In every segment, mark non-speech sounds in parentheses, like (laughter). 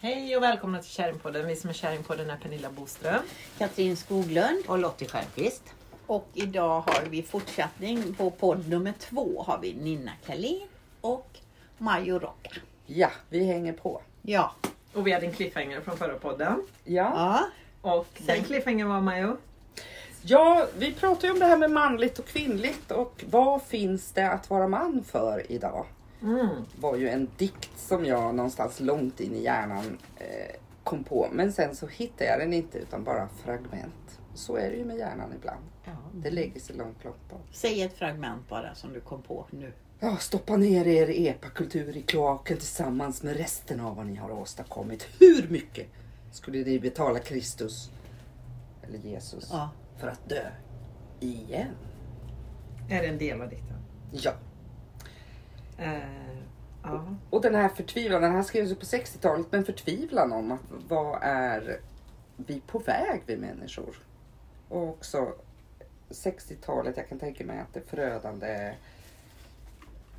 Hej och välkomna till Kärringpodden. Vi som är Kärringpodden är Pernilla Boström. Katrin Skoglund. Och Lottie Stjernquist. Och idag har vi fortsättning på podd nummer två har vi Nina Kalin och Majo Rocka. Ja, vi hänger på. Ja. Och vi hade en cliffhanger från förra podden. Ja. ja. Och den cliffhangern var Majo. ja, vi pratar ju om det här med manligt och kvinnligt och vad finns det att vara man för idag? Mm. var ju en dikt som jag någonstans långt in i hjärnan eh, kom på. Men sen så hittade jag den inte utan bara fragment. Så är det ju med hjärnan ibland. ja. Det lägger sig långt, långt bort. Säg ett fragment bara som du kom på nu. Ja, stoppa ner er epakultur i kloaken tillsammans med resten av vad ni har åstadkommit. Hur mycket skulle ni betala Kristus, eller Jesus, Ja. för att dö igen? Är det en del av dikten? Ja. Eh, ja. Och den här förtvivlan, den här skrevs ju på 60-talet, men förtvivlan om att vad är vi på väg vi människor? Och också 60-talet, jag kan tänka mig att det förödande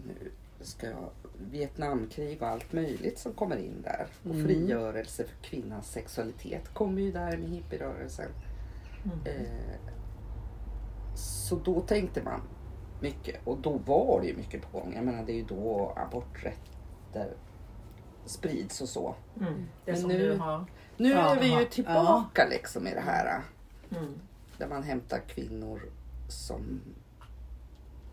nu ska jag, Vietnamkrig och allt möjligt som kommer in där. Och Mm. frigörelse för kvinnans sexualitet kommer ju där med hippierörelsen. Mm. Eh, så då tänkte man mycket och då var det ju mycket på gång. Jag menar det är ju då aborträtter sprids och så. Mm. Det Men som nu- du har. Nu Jaha, är vi ju tillbaka liksom i det här Mm. där man hämtar kvinnor som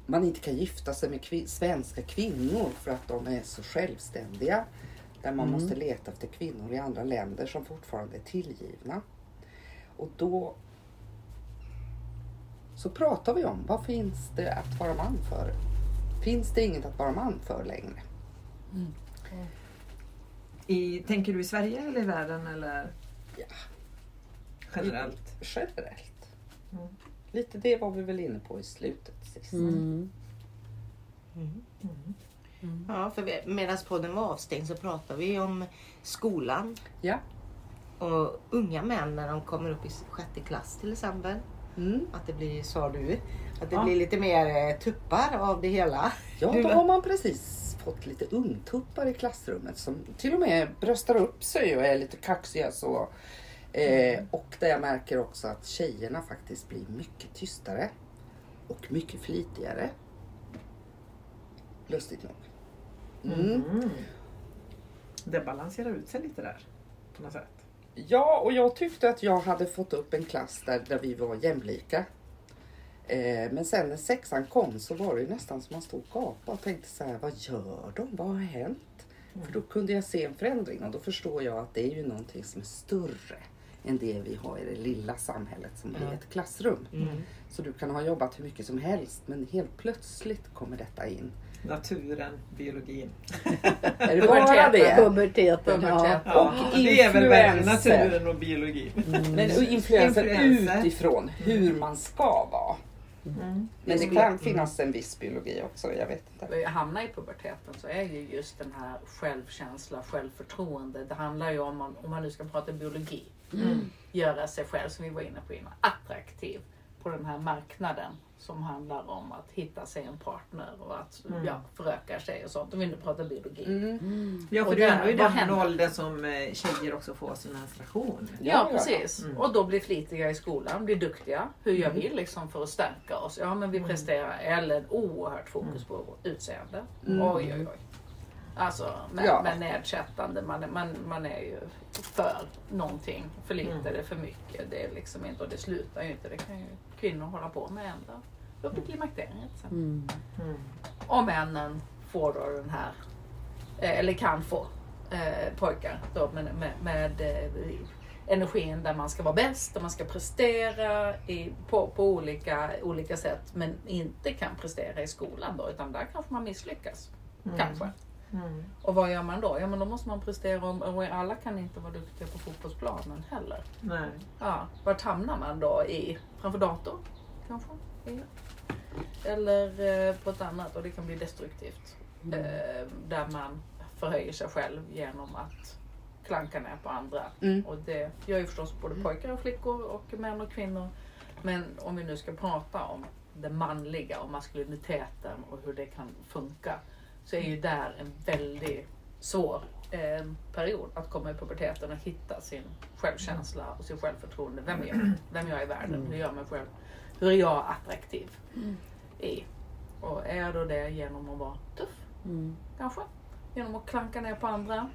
man inte kan gifta sig med kvi- svenska kvinnor för att de är så självständiga. Där man Mm. måste leta efter kvinnor i andra länder som fortfarande är tillgivna. Och då så pratar vi om vad finns det att vara man för? Finns det inget att vara man för längre? I, tänker du i Sverige eller i världen eller Ja, generellt? generellt. Mm. Lite det var vi väl inne på i slutet sist. Mm. Mm. Ja, för medan podden var avstängd så pratade vi om skolan Ja. och unga män när de kommer upp i sjätte klass till exempel. Mm. Att det blir, sa du, att det Ja. blir lite mer eh, tuppar av det hela. Ja, då har man precis fått lite ungtuppar i klassrummet som till och med bröstar upp sig och är lite kaxiga så. Eh, och där jag märker också att tjejerna faktiskt blir mycket tystare och mycket flitigare. Lustigt nog. Mm. Mm. Det balanserar ut sig lite där. På något sätt. Ja, och jag tyckte att jag hade fått upp en klass där, där vi var jämlika. Eh, men sen när sexan kom så var det ju nästan som man stod och gapade och tänkte så här, vad gör de? Vad har hänt? För då kunde jag se en förändring och då förstår jag att det är ju någonting som är större än det vi har i det lilla samhället som är ett klassrum. Så du kan ha jobbat hur mycket som helst men helt plötsligt kommer detta in. Naturen, biologin. (laughs) Är det bara det? Puberteten. Ja. Ja, Och det är väl influenser. naturen och biologin. Men och influenser Influenser. utifrån hur man ska vara. Mm. Men det kan finnas en viss biologi också, jag vet inte. När jag hamnar i puberteten så är ju just den här självkänsla, självförtroende. Det handlar ju om, om man nu ska prata biologi, Mm. göra sig själv som vi var inne på innan, attraktiv på den här marknaden som handlar om att hitta sig en partner och att Mm. ja, föröka sig och sånt. Om vi nu pratar biologi. Mm. Ja, för Och du är ändå i den åldern som eh, tjejer också får sin menstruation. Ja, Ja, precis. Mm. Och då blir flitiga i skolan, blir duktiga. Hur gör vi liksom för att stärka oss? Ja, men vi presterar. Eller oerhört fokus på utseende. Mm. Oj, oj, oj. Alltså med, Ja. med nedsättande. Man, är- man, man är ju för någonting. För lite Mm. eller för mycket. Det är liksom inte, och det slutar ju inte. Det kan ju kvinnor hålla på med ända upp i klimakteriet sen. Mm. Mm. Och männen får då den här, eh, eller kan få, eh, pojkar då med, med, med eh, energin där man ska vara bäst, där man ska prestera i, på, på olika, olika sätt men inte kan prestera i skolan då utan där kanske man misslyckas. Mm. Kanske. Mm. Och vad gör man då? Ja men då måste man prestera och, alla kan inte vara duktiga på fotbollsplanen heller. Nej. Ja, vart hamnar man då? I, framför dator kanske? Eller eh, på ett annat och det kan bli destruktivt. Eh, där man förhöjer sig själv genom att klanka ner på andra. Mm. Och det gör ju förstås både pojkar och flickor och män och kvinnor. Men om vi nu ska prata om det manliga och maskuliniteten och hur det kan funka så är ju där en väldigt svår eh, period att komma i puberteten och hitta sin självkänsla och sin självförtroende. Vem är jag? Vem jag är i världen? Hur gör jag mig själv? Hur är jag attraktiv? I? Och är jag då det genom att vara tuff? Mm. Kanske? Genom att klanka ner på andra?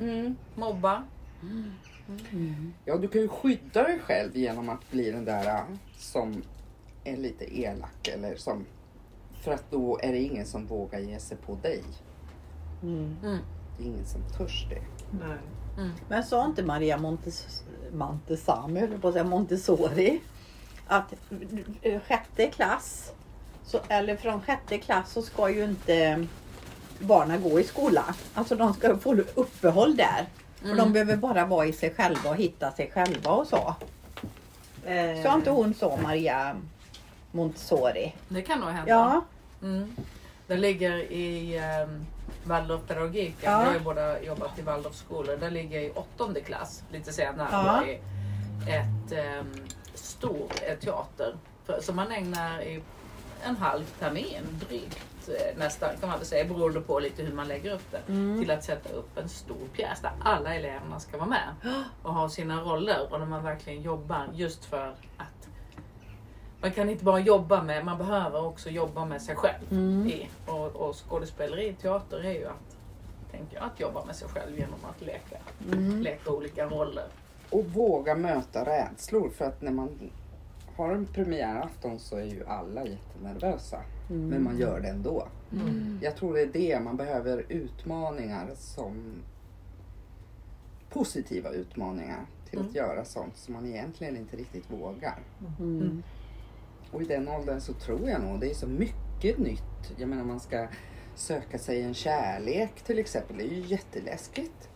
Mm. Mobba? Ja, du kan ju skydda dig själv genom att bli den där äh, som är lite elak eller som... För att då är det ingen som vågar ge sig på dig. Mm. Mm. Det är ingen som törs det. Nej. Men sa inte Maria Montes, Montesami, på att säga, Montessori, att sjätte klass, så, eller från sjätte klass så ska ju inte barnen gå i skolan. Alltså de ska få uppehåll där. För de behöver bara vara i sig själva och hitta sig själva och så. Eh, Sa inte hon så Maria Montessori? Det kan nog hända. Ja. Mm. Den ligger i um, Waldorfpedagogiken. Ja. Jag har ju båda jobbat i Waldorfskolor. Den ligger i åttonde klass lite senare. Ja. i ett um, stor ett teater. Som man ägnar i en halv termin drygt eh, nästan kan man väl säga beroende på lite hur man lägger upp det. Mm. Till att sätta upp en stor pjäs där alla eleverna ska vara med och ha sina roller och när man verkligen jobbar just för att man kan inte bara jobba med, man behöver också jobba med sig själv. Mm. I, och, och skådespeleri, teater är ju att, tänker jag, att jobba med sig själv genom att leka, Mm. leka olika roller. Och våga möta rädslor. För att när man har en premiärafton så är ju alla jättenervösa. Mm. Men man gör det ändå. Mm. Jag tror det är det, man behöver utmaningar som positiva utmaningar till att Mm. göra sånt som man egentligen inte riktigt vågar. Mm. Och i den åldern så tror jag nog det är så mycket nytt. Jag menar man ska söka sig en kärlek till exempel. Det är ju jätteläskigt.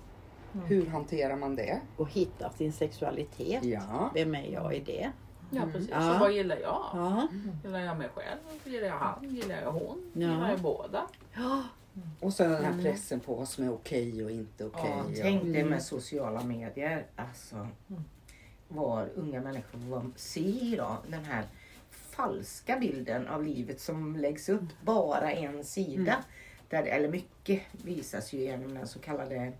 Mm. Hur hanterar man det? Och hitta sin sexualitet. Ja. Vem är jag i det? Ja precis. Ja. Så vad gillar jag? Ja. Gillar jag mig själv? Gillar jag han? Gillar jag hon? Ja. Gillar jag båda? Ja. Och sen den här Mm. pressen på vad som är okej och inte okej. Ja, tänk dig Mm. med sociala medier. Alltså, vad unga människor vad ser idag. Den här falska bilden av livet som läggs upp. Bara en sida. Där, eller mycket visas ju genom den så kallade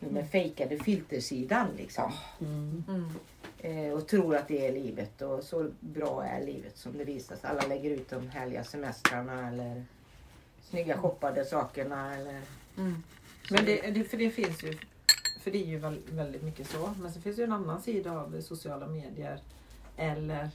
den fejkade filtersidan. Liksom. Mm. Mm. Eh, och tror att det är livet och så bra är livet som det visas. Alla lägger ut de härliga semestrarna eller snygga shoppade sakerna. Eller... Mm. Men det, det, för det finns ju, för det är ju väl- väldigt mycket så. Men så finns det ju en annan sida av sociala medier. Eller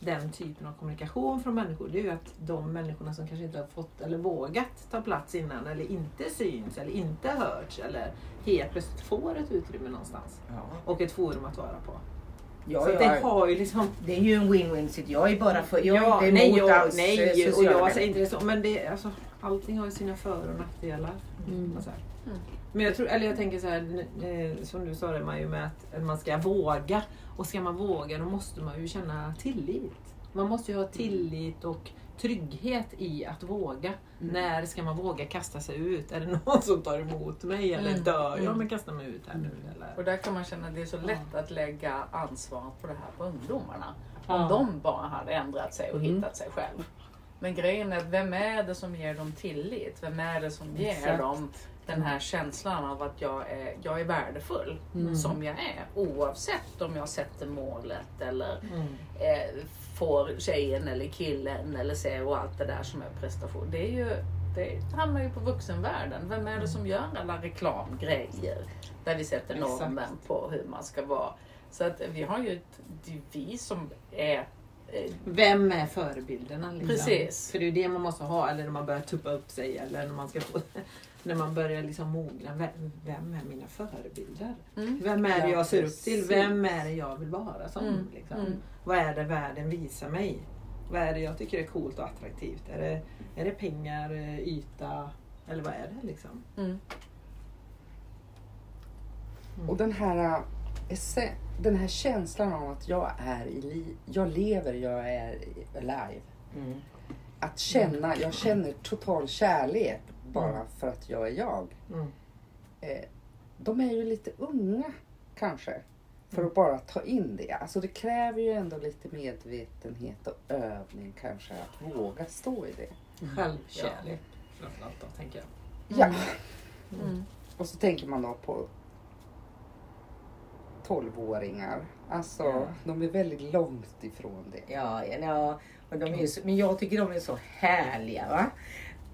den typen av kommunikation från människor. Det är ju att de människorna som kanske inte har fått eller vågat ta plats innan eller inte syns eller inte hörts eller helt plötsligt får ett utrymme någonstans. Ja. Och ett forum att vara på. Ja, så att det jag- har ju liksom Det är ju en win-win situation. Jag är bara för, jag är ja, inte nej, emot jag, alls nej och jag säger inte det så. Men det, alltså, allting har ju sina för och nackdelar. Mm. Mm. Men jag, tror, eller jag tänker så här, eh, som du sa det Maju, med att man ska våga. Och ska man våga då måste man ju känna tillit. Man måste ju ha tillit och trygghet i att våga. Mm. När ska man våga kasta sig ut? Är det (laughs) någon som tar emot mig? Eller Mm. dör jag Mm. om jag kastar mig ut här nu? Eller? Och där kan man känna att det är så lätt att lägga ansvaret på det här på ungdomarna. Ja. Om de bara hade ändrat sig och Mm. hittat sig själv. Men grejen är, att vem är det som ger dem tillit? Vem är det som ger Exakt. dem den här känslan av att jag är, jag är värdefull Mm. som jag är? Oavsett om jag sätter målet eller Mm. eh, får tjejen eller killen eller ser och allt det där som är prestation. Det är ju det hamnar ju på vuxenvärlden. Vem är det som gör alla reklamgrejer? Där vi sätter Exakt. normen på hur man ska vara. Så att vi har ju ett, det är vi som är eh, Vem är förebilderna? Liksom? Precis. För det är ju det man måste ha, eller när man börjar tuppa upp sig eller när man ska få (laughs) när man börjar liksom mogna. Vem, vem är mina förebilder? mm, Vem är det Ja, jag ser upp till? Vem är det jag vill vara som? Mm, Liksom? mm. Vad är det världen visar mig? Vad är det jag tycker är coolt och attraktivt? Är det, är det pengar, eh, yta eller vad är det liksom? mm, Och den här, esse- den här känslan av att jag är i liv, jag lever, jag är alive. Mm. Att känna, jag känner total kärlek bara för att jag är jag. Mm. Eh, de är ju lite unga kanske. För att bara ta in det. Alltså det kräver ju ändå lite medvetenhet och övning kanske att våga stå i det. Självkärlek framförallt då, tänker jag. Ja, mm. Och så tänker man då på 12-åringar. Alltså, Ja. de är väldigt långt ifrån det. Ja, ja och de är så, men jag tycker de är så härliga. Va?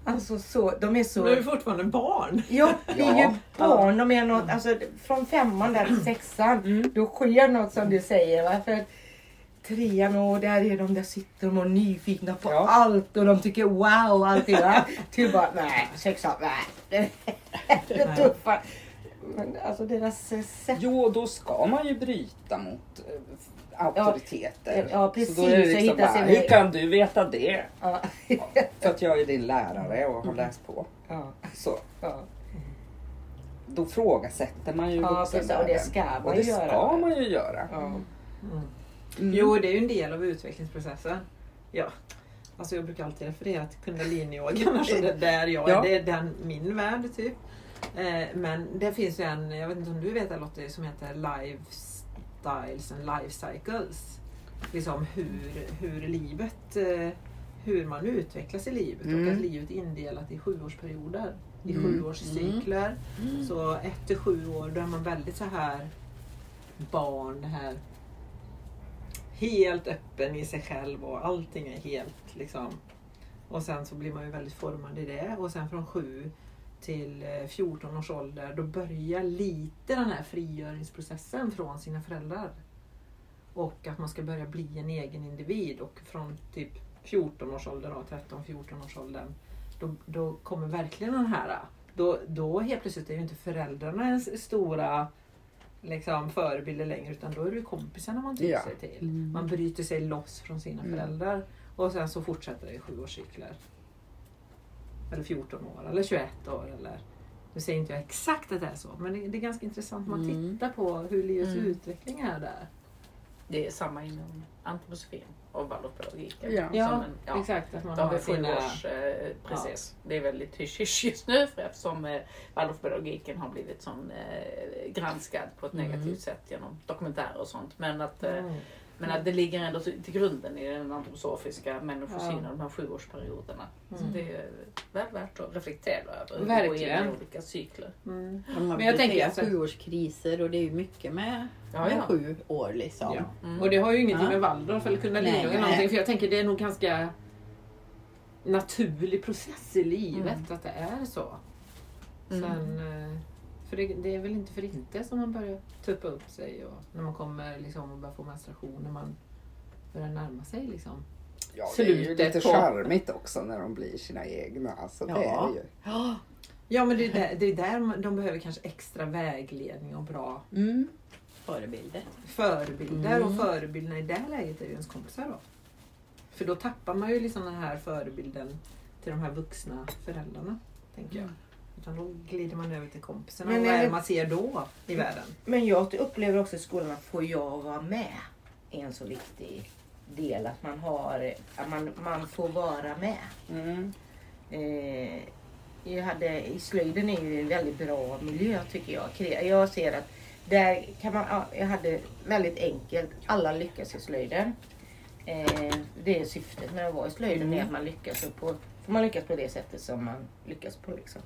Alltså så, de är så... De är ju fortfarande barn. Ja, det är Ja. ju barn. De är något, alltså, från femman där till sexan, Mm. då sker något som du säger. Va? För trean och där är de, där sitter de och är nyfikna på Ja. allt och de tycker wow allting. Va? Till bara, nej, sexan, nej. Det tuffa. Men alltså deras sätt. Jo, då ska man ju bryta mot eh, auktoriteter. Ja, precis, Så då är det liksom bara, sin hur kan du veta det? Ja. (laughs) För att jag är din lärare och har läst på. Ja, Så ja. då frågasätter man ju Ja, precis, och det vuxenvärlden. ska man Och ju det göra. ska man ju göra. Ja. Mm. Jo, det är ju en del av utvecklingsprocessen. Ja. Alltså jag brukar alltid referera till kundaliniyogan. Alltså det där jag, Ja. det är den, min värld typ. Eh, men det finns ju en, jag vet inte om du vet det Lotte, som heter Lifestyles and Life Cycles. Liksom hur, hur livet, eh, hur man utvecklas i livet Mm. och att livet är indelat i sjuårsperioder. I Mm. sjuårscykler. Så ett till sju år då är man väldigt så här barn, det här helt öppen i sig själv och allting är helt liksom. Och sen så blir man ju väldigt formad i det och sen från 7 till eh, 14 års ålder då börjar lite den här frigöringsprocessen från sina föräldrar. Och att man ska börja bli en egen individ och från typ 14 års ålder, då, 13-14 års åldern, då, då kommer verkligen den här, då, då helt plötsligt är ju inte föräldrarna ens stora liksom, förebilder längre utan då är det ju kompisarna man tyr Ja. sig till. Man bryter sig loss från sina Mm. föräldrar och sen så fortsätter det i sjuårscykler. Eller 14 år eller 21 år eller nu säger inte jag exakt att det är så men det, det är ganska intressant man Mm. tittar på hur livets Mm. utveckling är där. Det är samma inom antroposofin och waldorfpedagogiken. Ja. Ja, ja. Exakt, att man Då har sina... års, eh, precis. Det är väldigt hysch-hysch just nu för eftersom eh, har blivit sån, eh, granskad på ett Mm. negativt sätt genom dokumentärer och sånt. Men att, eh, Mm. Men att det ligger ändå till, grunden i den antroposofiska människosynen, Ja. de här sjuårsperioderna. Så Mm. det är väl värt att reflektera över och gå Verkligen. igenom olika cykler. Mm. Men jag tänker alltså- sjuårskriser och det är ju mycket med, Ja, med ja. sju år liksom. Ja. Mm. Och det har ju ingenting Ja. med Waldorf eller kundalini eller någonting för jag tänker det är nog ganska naturlig process i livet att det är så. Mm. Sen, eh, för det, det är väl inte för inte som man börjar tuppa upp sig och när man kommer liksom och börjar få menstruation när man börjar närma sig liksom. Ja, det är ju lite på- charmigt också när de blir sina egna. Alltså, det Ja. är det ju. Ja. Men det är där, det är där de behöver kanske extra vägledning och bra Mm. Förebilder. förebilder och Mm. förebilderna i det här läget är ju ens kompisar då. För då tappar man ju liksom den här förebilden till de här vuxna föräldrarna. Tänker jag. Utan då glider man över till kompisarna. Men och vad är det man ser då i världen? Men jag upplever också i skolan att får jag vara med är en så viktig del. Att man, har, att man, man får vara med. Mm. Eh, jag hade, I slöjden är ju en väldigt bra miljö tycker jag. Jag ser att där kan man, ja, jag hade väldigt enkelt, alla lyckas i slöjden. Eh, det är syftet med att vara i slöjden, är att man lyckas och på, får man lyckas på det sättet som man lyckas på. Liksom.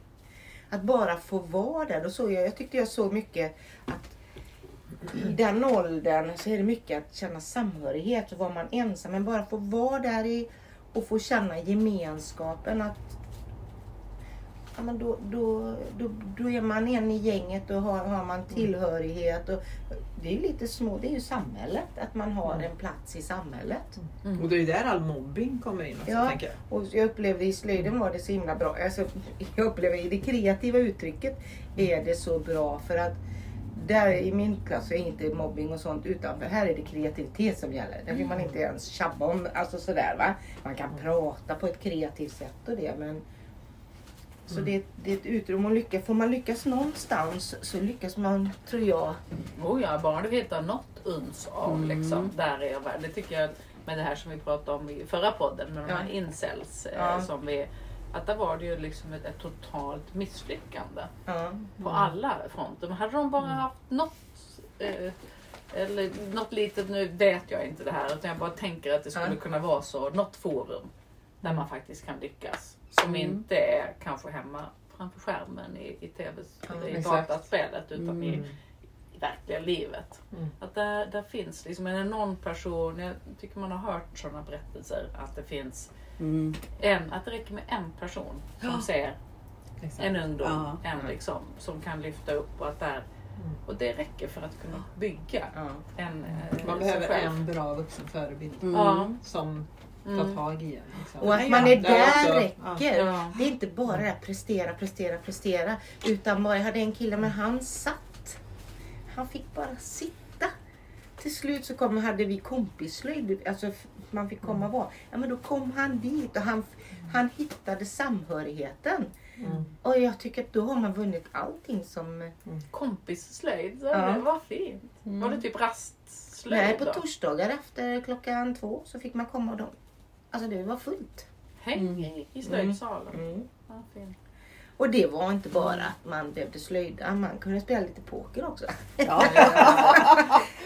Att bara få vara där, då såg jag, jag tyckte jag såg mycket att i den åldern så är det mycket att känna samhörighet och vara man ensam. Men bara få vara där i och få känna gemenskapen. att ja, men då, då, då, då är man en i gänget och har, har man tillhörighet. Och, det är ju lite små, det är ju samhället. Att man har en plats i samhället. Och det är ju där all mobbing kommer in också Ja. Och jag upplevde i slöjden var det så himla bra. Alltså, (laughs) jag upplever i det kreativa uttrycket är det så bra för att där i min klass är inte mobbing och sånt utanför. Här är det kreativitet som gäller. Där vill man inte ens tjabba om, alltså sådär va. Man kan prata på ett kreativt sätt och det men så det, det är ett utrymme att lyckas. Får man lyckas någonstans så lyckas man, tror jag. Oh ja, bara du hittar något uns av Mm. liksom, där är jag värd. Det tycker jag med det här som vi pratade om i förra podden med de här Ja. incels. eh, Ja. Som vi, att där var det ju liksom ett, ett totalt misslyckande Ja. på alla fronter. Hade de bara haft något eh, eller något litet, nu vet jag inte det här, utan jag bara tänker att det skulle kunna vara så, något forum där man faktiskt kan lyckas. Som Mm. inte är kanske hemma framför skärmen i, i tv, Ja, i exakt. dataspelet utan i, Mm. i verkliga livet. Mm. Att där, där finns liksom, är det någon person, jag tycker man har hört sådana berättelser, att det finns Mm. en, att det räcker med en person som Ja. ser Exakt. en ungdom, Ja. en liksom, som kan lyfta upp och att där, och det räcker för att kunna bygga Ja. en eh, Man behöver själv. en bra vuxen förebild Mm. Som tar Mm. tag i en. Liksom. Och att man är där räcker. Det är inte bara det här prestera, prestera, prestera. Utan bara, jag hade en kille men han satt. Han fick bara sitta. Till slut så kom, hade vi kompisslöjd. Alltså man fick komma och vara. Ja men då kom han dit och han, han hittade samhörigheten. Mm. Och jag tycker att då har man vunnit allting som... Kompisslöjd, Ja. det var fint. Var det typ rastslöjd Nej, på då? torsdagar efter klockan två så fick man komma och de... Alltså det var fullt. Häng i, i slöjdsalen. Mm. Ja, fint. Och det var inte bara att man behövde slöjda, man kunde spela lite poker också. Ja. (laughs)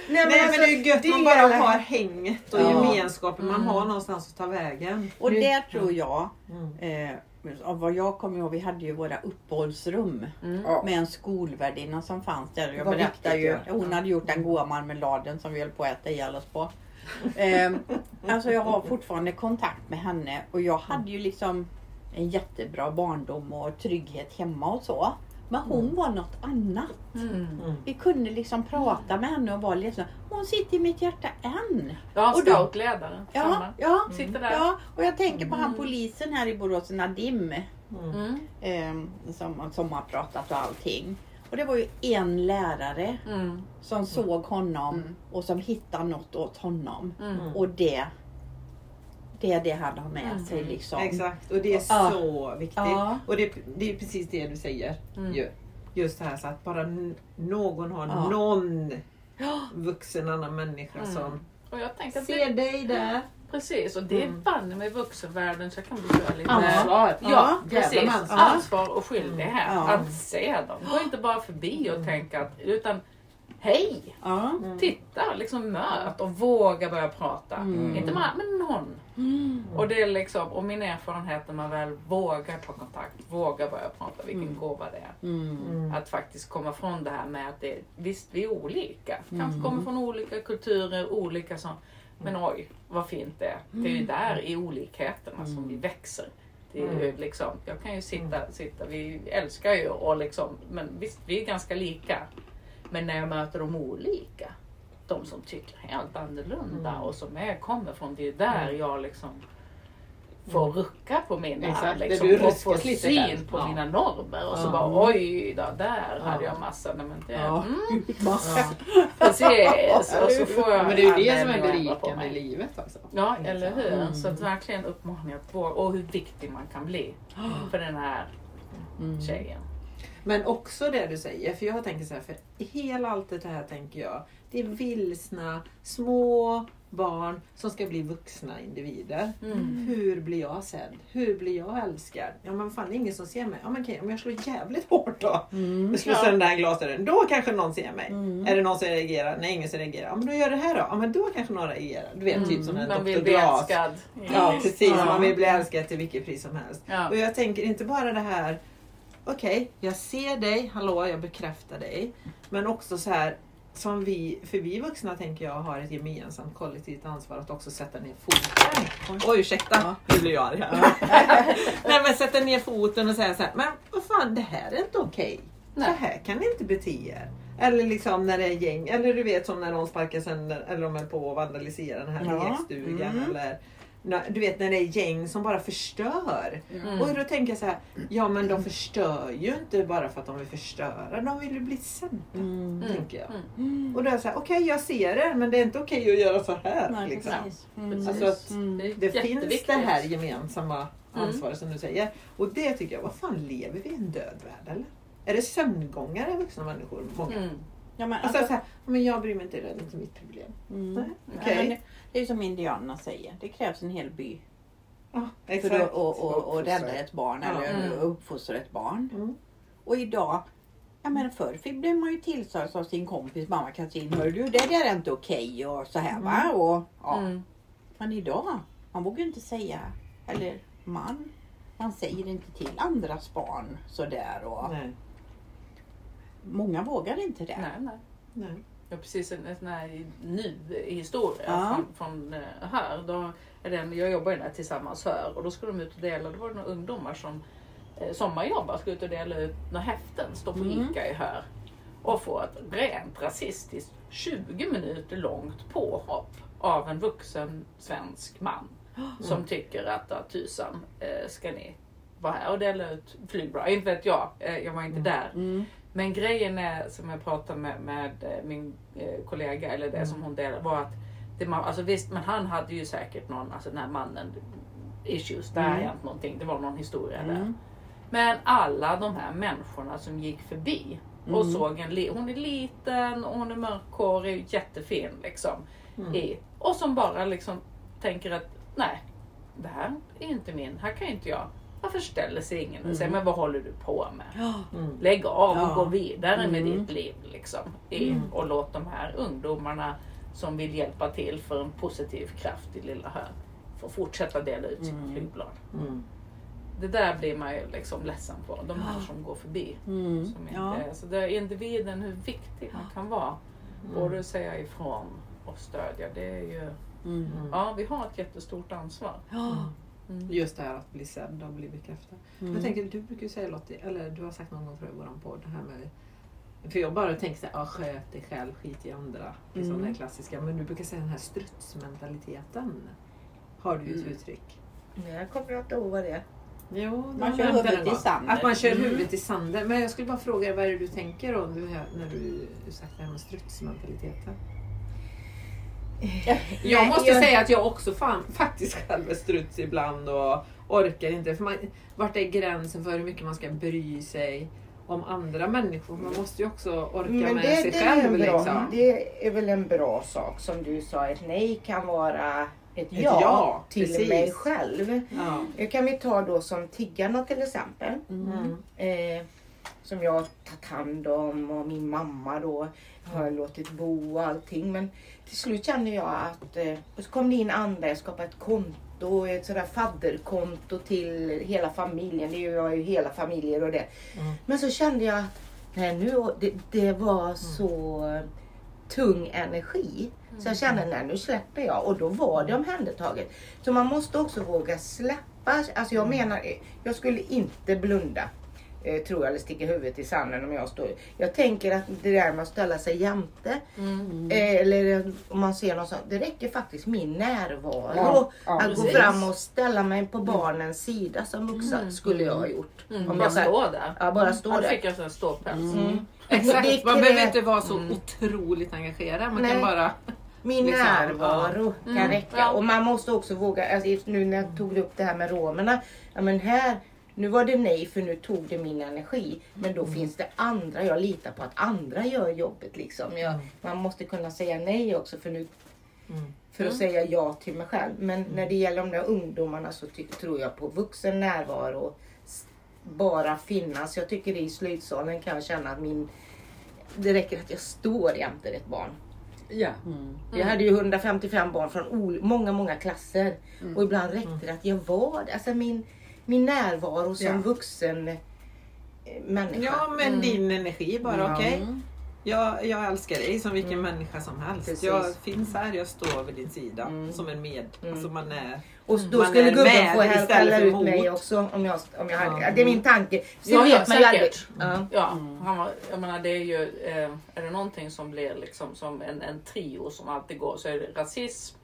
Nej, Nej alltså, men det är gött det man är bara det här- har hänget och Ja. gemenskapen. Man Mm. har någonstans att ta vägen. Och Nu- där tror jag, Mm. eh, av vad jag kommer ihåg, vi hade ju våra uppehållsrum Mm. Med en skolvärdinna som fanns där. Jag Det berättade ju, ja. hon hade gjort den goda marmeladen som vi höll på att äta ihjäl oss på. Eh, alltså jag har fortfarande kontakt med henne och jag hade ju liksom en jättebra barndom och trygghet hemma och så. Men hon var något annat. Mm. Vi kunde liksom prata med henne och vara liksom, hon sitter i mitt hjärta än. Ja, scoutledare. Ja, Samma. ja, Sitter där. ja. Och jag tänker på han Mm. polisen här i Borås, Nadim, Mm. eh, som, som har pratat och allting. Och det var ju en lärare Mm. som såg honom Mm. och som hittade något åt honom. Mm. Och det, det är det han har med Mm. sig liksom. Exakt, och det är Ja. så viktigt. Ja. Och det, det är precis det du säger. Mm. Ju. Just det här så att bara någon har Ja. någon vuxen annan människa Mm. som Och jag tänker ser det, dig där. Precis, och det är Mm. banne med vuxenvärlden så jag kan bli lite... Ansvar. Ja, jävla precis. ansvar. Ansvar och skyldighet Ja. att se dem. Gå inte bara förbi och tänka att, utan hej! Ja. Mm. Titta, liksom möt och våga börja prata. Mm. Inte bara, men någon. Mm. Och det är liksom, och min erfarenhet när man väl vågar ta kontakt, vågar börja prata, vilken Mm. gåva det är. Mm. Mm. Att faktiskt komma från det här med att det, visst vi är olika. Kanske Mm. kommer från olika kulturer, olika så. Men oj, vad fint det är. Det är ju där i olikheterna som vi växer. Det är ju liksom, jag kan ju sitta, sitta, vi älskar ju och liksom, men visst vi är ganska lika. Men när jag möter de olika, de som tycker helt annorlunda och som är, kommer från, det är där jag liksom får rucka på mina Exakt, liksom, du och få lite syn där. på Ja. mina normer och så bara oj då, där Ja. hade jag massa. Nej, men det, Ja. mm, (laughs) Massa. precis. Och så får jag Ja, men det är ju det som är på berikande i livet också. Ja, eller hur? Mm. Så verkligen uppmaning att våga och hur viktig man kan bli (gasps) för den här Mm. tjejen. Men också det du säger, för jag tänker så här, för hela allt det här tänker jag, det är vilsna, små barn som ska bli vuxna individer. Mm. Hur blir jag sedd? Hur blir jag älskad? Ja men fan det är ingen som ser mig. Ja men okej, om jag slår jävligt hårt då. Mm. Jag slår Ja. sönder den här glasdörren. Då kanske någon ser mig. Mm. Är det någon som reagerar? Nej ingen som reagerar. Ja men då gör det här då. Ja men då kanske någon reagerar. Du vet typ som en Man vill bli älskad. Ja precis, Ja. man vill bli älskad till vilket pris som helst. Ja. Och jag tänker inte bara det här, okej, jag ser dig, hallå, jag bekräftar dig. Men också så här, som vi, för vi vuxna tänker jag har ett gemensamt kollektivt ansvar att också sätta ner foten. Oj, ursäkta, Ja. nu blir jag arg här. (laughs) Nej men sätta ner foten och säga så här, men vad fan det här är inte okej. Så Nej. här kan ni inte bete er. Eller liksom när det är gäng, eller du vet som när någon sparkar sönder, eller de är på att vandalisera den här Ja. lekstugan. Mm. Eller, du vet när det är gäng som bara förstör. Mm. Och då tänker jag så här, ja men de förstör ju inte bara för att de vill förstöra, de vill ju bli sedda. Mm. Tänker jag. Mm. Och då är jag så här, okej jag ser det men det är inte okej att göra så här. Nej, liksom. precis. Mm. Alltså att Mm. det finns det här gemensamma Mm. ansvaret som du säger. Och det tycker jag, vad fan lever vi i en död värld eller? Är det sömngångare vuxna människor? Många? Mm. Ja, men Alltså, alltså, så här, men jag bryr mig inte, det är inte mitt problem. mm. Okej. men det, det är som indianerna säger, det krävs en hel by Ja, för att och, och, och rädda ett barn Ja. eller Mm. uppfostra ett barn. Mm. Och idag, ja men förr blev man ju tillsagd av sin kompis mamma Katrin, hör du det där är inte okej och så här va. Och, ja. Mm. Men idag, man vågar ju inte säga, eller man, man man säger inte till andras barn sådär. Och Nej. Många vågar inte det. Nej, nej. Nej. Ja, precis en, en sån här ny historia Ja. från, från eh, här. Då är det en, jag jobbar ju där tillsammans här och då skulle de ut och dela, det var det några ungdomar som eh, sommarjobbar, skulle ut och dela ut några häften, stå på Mm. ICA i här och få ett rent rasistiskt 20 minuter långt påhopp av en vuxen svensk man (gasps) som tycker att ja, tusan eh, ska ni vara här och dela ut flygbra. Inte vet jag, eh, jag var inte där. Mm. Men grejen är, som jag pratade med, med eh, min eh, kollega, eller det som hon delade, var att det man, alltså visst, men han hade ju säkert någon, alltså den här mannen, issues, där Mm. hänt någonting, det var någon historia där. Mm. Men alla de här människorna som gick förbi och Mm. såg en, hon är liten och hon är mörkhårig, jättefin liksom. Mm. I, och som bara liksom tänker att nej, det här är inte min, här kan inte jag. Varför ställer sig ingen och säger, men vad håller du på med? Mm. Lägg av och Ja. gå vidare med Mm. ditt liv. Liksom, i, Mm. Och låt de här ungdomarna som vill hjälpa till för en positiv kraft i lilla här få fortsätta dela ut sitt Mm. flygblad. Mm. Det där blir man ju liksom ledsen på. De här Ja. som går förbi. Mm. Som inte Ja. så det är individen, hur viktig man kan vara. Både säga ifrån och stödja. Det är ju, Mm. ja, vi har ett jättestort ansvar. Ja. Mm. Just det här att bli sedd och bli bekräftad. Mm. Jag tänker, du brukar ju säga Lottie, eller du har sagt någon gång förut i våran podd, det här med för jag bara tänker såhär, ah, sköt dig själv, skit i andra. Det är Mm. sådana klassiska. Men du brukar säga den här strutsmentaliteten. Har du ju ett Mm. uttryck. Nej, jag kommer inte ihåg vad det är. Jo, Man kör huvudet i sanden. Att man kör Mm. huvudet i sanden. Men jag skulle bara fråga vad är det du tänker om när du sagt det här med strutsmentaliteten? (laughs) Jag måste jag- säga att jag också fan, faktiskt själv är struts ibland och orkar inte. För man, vart är gränsen för hur mycket man ska bry sig om andra människor? Man måste ju också orka Men med det, sig det, är själv. en bra, liksom. det är väl en bra sak som du sa. Ett nej kan vara ett ja, ja, till precis. mig själv. Ja. Det kan vi ta då som tiggarna till exempel. Mm. Eh, som jag har tagit hand om och min mamma då har låtit bo och allting. Men till slut kände jag att, eh, och så kom det in andra, jag skapade ett konto, ett sådär fadderkonto till hela familjen. Det är ju hela familjer och det. Mm. Men så kände jag att nej, nu, det, det var så tung energi. Så jag kände nej nu släpper jag och då var det omhändertaget. Så man måste också våga släppa. Alltså jag menar, eh, jag skulle inte blunda. Eh, Tror jag eller sticka huvudet i sanden om jag står. Jag tänker att det där med att ställa sig jämte. Mm. eh, Eller om man ser något sånt. Det räcker faktiskt min närvaro. Ja, ja, att gå precis. fram och ställa mig på barnens sida som vuxen skulle jag ha gjort. Mm. Om Bara jag stå där. Ja, bara stå Han där. fick alltså en ståpäls. Mm. Exakt, Det man behöver inte vara så Mm. otroligt engagerad. Man Nej. kan bara... Min Liksom, närvaro ja. kan Mm, räcka. ja. Och man måste också våga, alltså nu när jag tog upp det här med romerna. Ja men här, nu var det nej för nu tog det min energi. Men då finns det andra, jag litar på att andra gör jobbet liksom. Jag, Man måste kunna säga nej också för, nu, Mm. för att säga ja till mig själv. Men när det gäller de där ungdomarna så ty- tror jag på vuxen närvaro. Bara finnas. Jag tycker i slöjdsalen kan jag känna att min det räcker att jag står jämte ett barn. Ja. Mm. Jag hade ju 155 barn från ol- många, många klasser. Mm. Och ibland räckte det att jag var där. Alltså min, min närvaro som Ja. vuxen eh, människa. Ja, men Mm. din energi bara, Ja. okej. Mm. Jag, jag älskar dig som vilken Mm. människa som helst. Precis. Jag finns här, jag står vid din sida Mm. som en med. Mm. Alltså man är... Och då Man skulle är gubben med få häll- istället skälla för ut mot. mig också. Om jag, om jag hade, Ja. Det är min tanke. Sen Ja, ja, säkert. Ja. Ja, Mm. han var, jag menar det är ju, eh, är det någonting som blir liksom som en, en trio som alltid går så är det rasism,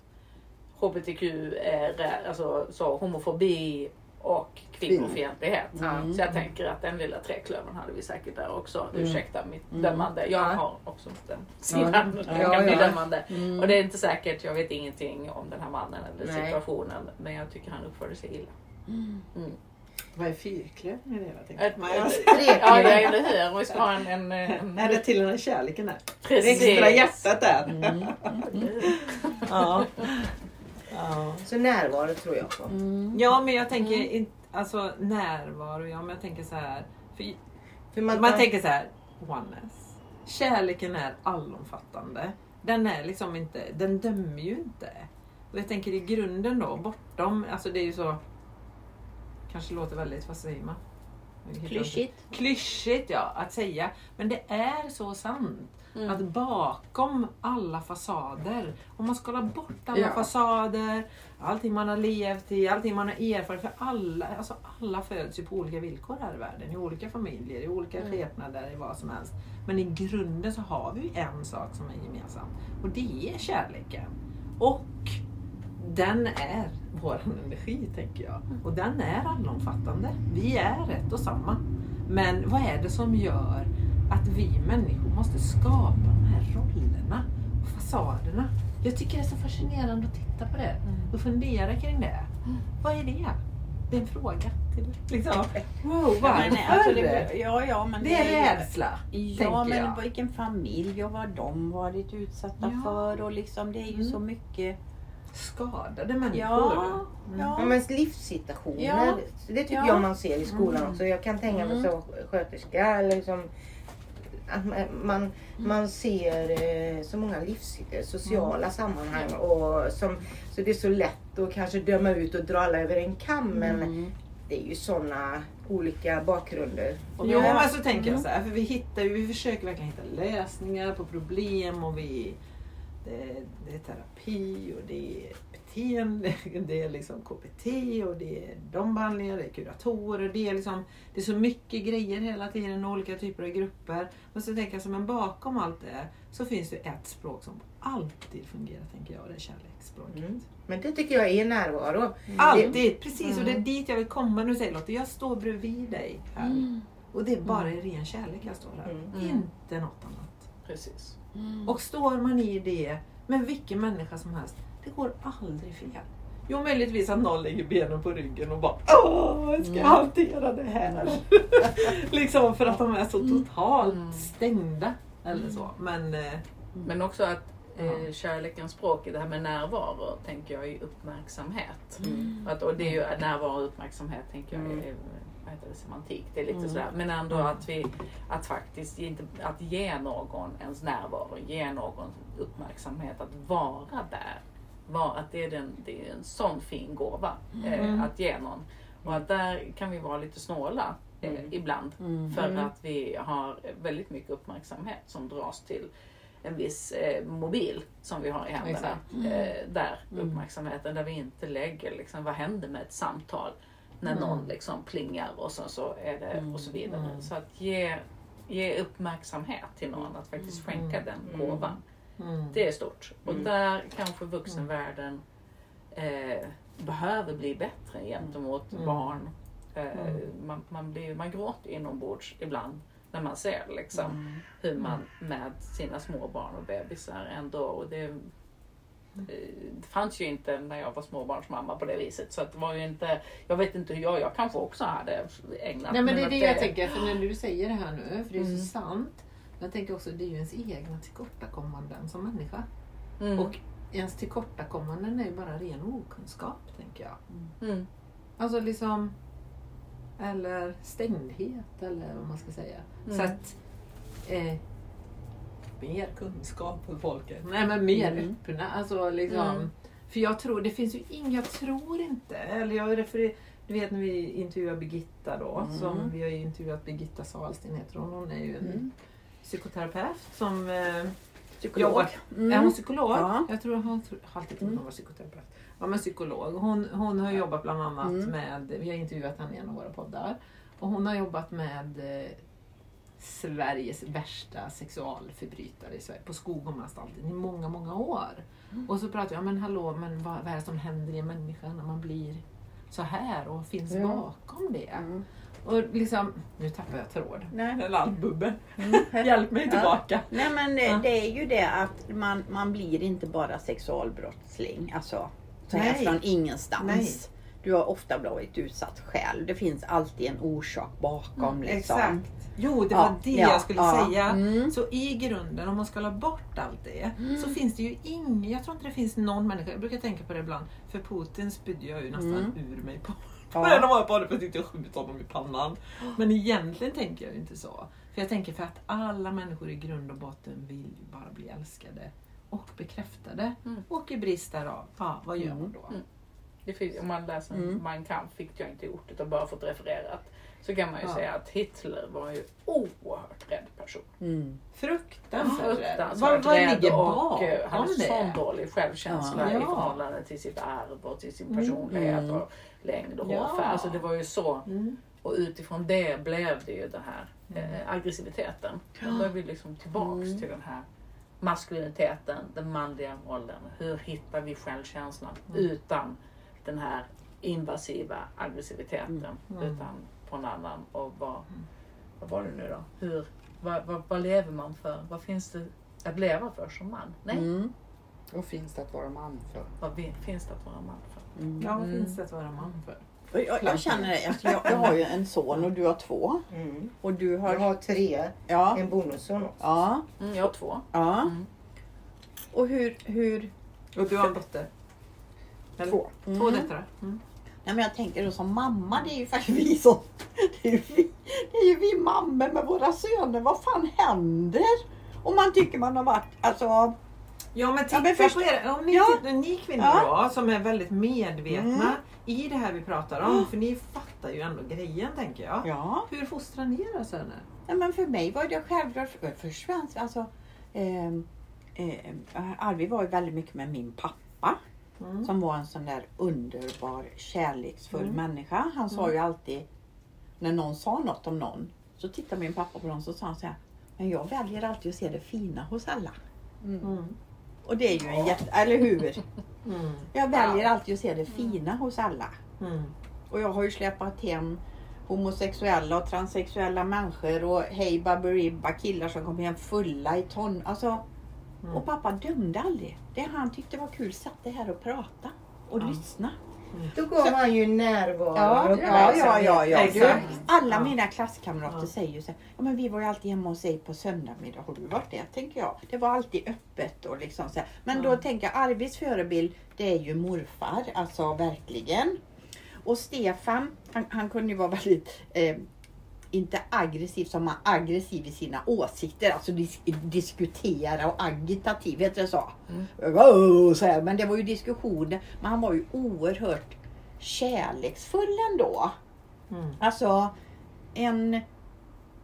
HBTQ, eh, alltså så, homofobi och kvinnofientlighet. Mm. Så jag tänker att den lilla träklövern hade vi säkert där också. Mm. Ursäkta mitt Mm. dömande. Jag Ja. har också den sidan. Ja. Jag kan Ja, bli ja. dömande. Mm. Och det är inte säkert, jag vet ingenting om den här mannen eller Nej. situationen. Men jag tycker han uppförde sig illa. Mm. Mm. Vad är fyrklövern i det hela? Ett, ja, eller hur? Vi ska ha en... en, en Är det till den här kärleken där? precis. Extra hjärtat där. Mm. (laughs) Ja. Ja. Så närvaro tror jag på. Mm. Ja, men jag tänker inte, alltså närvaro, ja men jag tänker så här. För För man, man tänker så här, oneness. Kärleken är allomfattande. Den är liksom inte, den dömer ju inte. Och jag tänker i grunden då, bortom, alltså det är ju så. kanske låter väldigt, vad säger man? Klyschigt. Klyschigt ja, att säga. Men det är så sant. Mm. Att bakom alla fasader, om man skalar bort alla Ja. fasader, allting man har levt i, allting man har erfarit. För alla, alltså alla föds ju på olika villkor här i världen. I olika familjer, i olika Mm. skepnader, i vad som helst. Men i grunden så har vi ju en sak som är gemensam. Och det är kärleken. Och den är vår energi tänker jag. Och den är allomfattande. Vi är ett och samma. Men vad är det som gör att vi människor måste skapa de här rollerna och fasaderna? Jag tycker det är så fascinerande att titta på det och fundera kring det. Vad är det? Det är en fråga. Till, liksom. Wow, Ja, men, varför? alltså, det, ja, ja, men det är ju- rädsla. Ja, men jag. vilken familj och vad de varit utsatta Ja. för och liksom det är ju Mm. så mycket. Skadade människor. Ja, Mm. Ja, ja. men livssituationer, Ja. det tycker Ja. jag man ser i skolan Mm. också. Jag kan tänka mig Mm. som sköterska eller liksom att man- man, man ser eh, så många livs, sociala sammanhang och som, så det är så lätt att kanske döma ut och dra alla över en kam men Mm. det är ju såna olika bakgrunder. Jo, men så tänker jag Mm. så här, för vi hittar vi försöker verkligen hitta lösningar på problem och vi det, det är terapi och det är beteende, (laughs) det är liksom KBT och det är de behandlingar, det är kuratorer, det är liksom det är så mycket grejer hela tiden, olika typer av grupper. Men så tänker jag så men bakom allt det så finns det ett språk som alltid fungerar tänker jag och det är kärleksspråket. Mm. Men det tycker jag är närvaro. Alltid! Precis, och det är Mm. dit jag vill komma nu säger Lotte. Jag står bredvid dig här. Mm. Och det är bara i ren kärlek jag står här. Mm. Mm. Inte något annat. Precis. Mm. Och står man i det med vilken människa som helst, det går aldrig fel. Jo, möjligtvis att någon lägger benen på ryggen och bara Åh, jag ska Mm. hantera det här. (laughs) liksom för att de är så totalt Mm. stängda. Eller så. Men eh, Men också att eh, kärlekens språk i det här med närvaro tänker jag är uppmärksamhet. Mm. Att, och det är ju närvaro och uppmärksamhet tänker jag Mm. är vad heter det, semantik. Det är lite Mm. sådär. Men ändå Mm. att vi att faktiskt inte, att ge någon ens närvaro, ge någon uppmärksamhet, att vara där. Var, att det är, den, det är en sån fin gåva eh, Mm. att ge någon. Och att där kan vi vara lite snåla eh, Mm. ibland. Mm. För att vi har väldigt mycket uppmärksamhet som dras till en viss eh, mobil som vi har i händerna. Eh, där uppmärksamheten, där vi inte lägger liksom, vad händer med ett samtal när Mm. någon liksom plingar och så, så är det och så vidare. Mm. Så att ge, ge uppmärksamhet till någon, att faktiskt skänka Mm. den gåvan. Mm. Det är stort. Och Mm. där kanske vuxenvärlden eh, behöver bli bättre gentemot Mm. barn. Eh, Mm. man, man, blir, man gråter inombords ibland när man ser liksom, Mm. hur man med sina små barn och bebisar ändå. Och det, eh, det fanns ju inte när jag var småbarnsmamma på det viset. Så att det var ju inte, jag vet inte hur jag, jag kanske också hade ägnat Nej men det är det jag tänker, för när du säger det här nu, för det är Mm. så sant. Jag tänker också, det är ju ens egna tillkortakommanden som människa. Mm. Och ens tillkortakommanden är ju bara ren okunskap, tänker jag. Mm. Alltså liksom, eller stängdhet eller vad man ska säga. Mm. Så att, eh, mer kunskap för folket. Nej men mer Mm. öppna. Alltså liksom, Mm. För jag tror, det finns ju ing, jag tror inte, eller jag refererar, du vet när vi intervjuar Birgitta då, Mm. som vi har ju intervjuat Birgitta Salsten heter hon, hon är ju en Mm. Psykoterapeut som eh, Psykolog. jobbar Mm. är hon psykolog? Ja. Jag tror hon har alltid trott Mm. hon var psykoterapeut. Ja men psykolog. Hon, hon har jobbat bland annat Mm. med, vi har intervjuat henne i en av våra poddar. Och hon har jobbat med eh, Sveriges värsta sexualförbrytare i Sverige, på Skogomanstalten i många, många år. Mm. Och så pratar jag, men hallå, men vad, vad är det som händer i en människa när man blir så här och finns Ja. bakom det? Mm. Och liksom, nu tappar jag tråd. Nej. Allt bubbel. Mm. (laughs) Hjälp mig Ja. tillbaka. Nej men det, Ja. det är ju det att man, man blir inte bara sexualbrottsling. Alltså så här Nej. från ingenstans. Nej. Du har ofta blivit utsatt själv. Det finns alltid en orsak bakom. Mm, liksom. Exakt. Jo, det Ja, var det ja, jag skulle ja. säga. Mm. Så i grunden, om man ska la bort allt det, så finns det ju ingen, jag tror inte det finns någon människa, jag brukar tänka på det ibland, för Putin spydde jag ju nästan Mm. ur mig på. Ja. Varenda gång jag på det för jag tyckte jag skjutit honom i pannan. Men egentligen tänker jag ju inte så. För jag tänker för att alla människor i grund och botten vill ju bara bli älskade och bekräftade. Mm. Och i brist därav, ja, vad gör man då? Mm. Det finns, om man läser Mm. Mein Kampf, vilket jag inte gjort utan bara fått refererat, så kan man ju Ja. säga att Hitler var ju oerhört rädd person. Mm. Fruktansvärt rädd. Fruktansvärt Vad, vad rädd ligger och eh, bakom hade sån dålig självkänsla Ja. i förhållande till sitt arv och till sin personlighet Mm. och längd och Ja. hårfärg. Alltså det var ju så. Mm. Och utifrån det blev det ju den här eh, aggressiviteten. Då är vi liksom tillbaks Mm. till den här maskuliniteten, den manliga rollen. Hur hittar vi självkänslan Mm. utan den här invasiva aggressiviteten Mm. utan på en annan. Och vad, vad var det nu då? Hur, vad, vad, vad lever man för? Vad finns det att leva för som man? Nej, Mm. Vad finns det att vara man för? vad finns det att vara man för? Mm. Ja, vad Mm. finns det att vara man för? Jag, jag känner det, alltså jag, jag har ju en son och du har två. Mm. Och du har... Jag har tre, Ja. en bonusson också. Ja. Mm, jag har två. Ja. Mm. Och hur... hur Och du har en dotter? Eller? Två. Två mm. döttrar? Mm. Nej, men jag tänker då som mamma, det är ju faktiskt (laughs) vi som... Det är ju vi, det är ju vi mammor med våra söner. Vad fan händer? Om man tycker man har varit... Alltså... Ja men titta Ja, men först- på er, om ni, Ja. tittar, ni kvinnor Ja. då, som är väldigt medvetna Mm. i det här vi pratar om. För ni fattar ju ändå grejen tänker jag. Ja. Hur fostrar ni era söner? Nej, men för mig var det självklart, för, för svensk, alltså... Eh, eh, Arvid var ju väldigt mycket med min pappa. Mm. Som var en sån där underbar, kärleksfull Mm. människa. Han sa ju alltid, när någon sa något om någon, så tittade min pappa på dem och så sa han så här, men jag väljer alltid att se det fina hos alla. Mm. Och det är ju en jätte, eller hur? Mm. Jag väljer alltid att se det fina hos alla. Mm. Och jag har ju släpat hem homosexuella och transsexuella människor och hej baberiba killar som kom hem fulla i ton. Alltså, Mm. och pappa dömde aldrig. Det han tyckte var kul satt det här och prata och Ja. lyssna. Då gav han ju närvaro Ja, ja, ja, ja, ja. Du, alla Ja. mina klasskamrater Ja. säger ju så här, ja men vi var ju alltid hemma hos dig på söndagsmiddag. Har du varit det? Tänker jag. Det var alltid öppet och liksom så här. Men Ja. då tänker jag, Arvids förebild, det är ju morfar. Alltså verkligen. Och Stefan, han, han kunde ju vara väldigt, eh, inte aggressiv som man aggressiv i sina åsikter, alltså dis diskutera och agitativ, heter det så? Oh, så här. Men det var ju diskussioner, men han var ju oerhört kärleksfull ändå. Mm. Alltså en,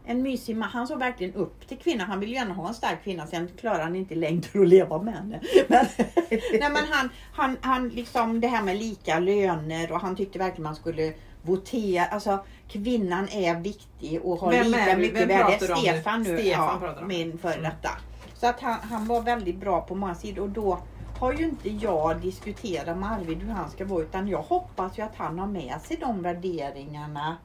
en mysig man. Han såg verkligen upp till kvinnan. Han ville gärna ha en stark kvinna. Sen klarar han inte längre att leva med henne. (laughs) Men, nej, men han, han, han liksom det här med lika löner och han tyckte verkligen man skulle votera. Alltså kvinnan är viktig och har Vem lika mycket värde. Stefan nu. Stefan ja, min före Mm. detta. Så att han, han var väldigt bra på många sidor. Och då har ju inte jag diskuterat med Arvid hur han ska vara utan jag hoppas ju att han har med sig de värderingarna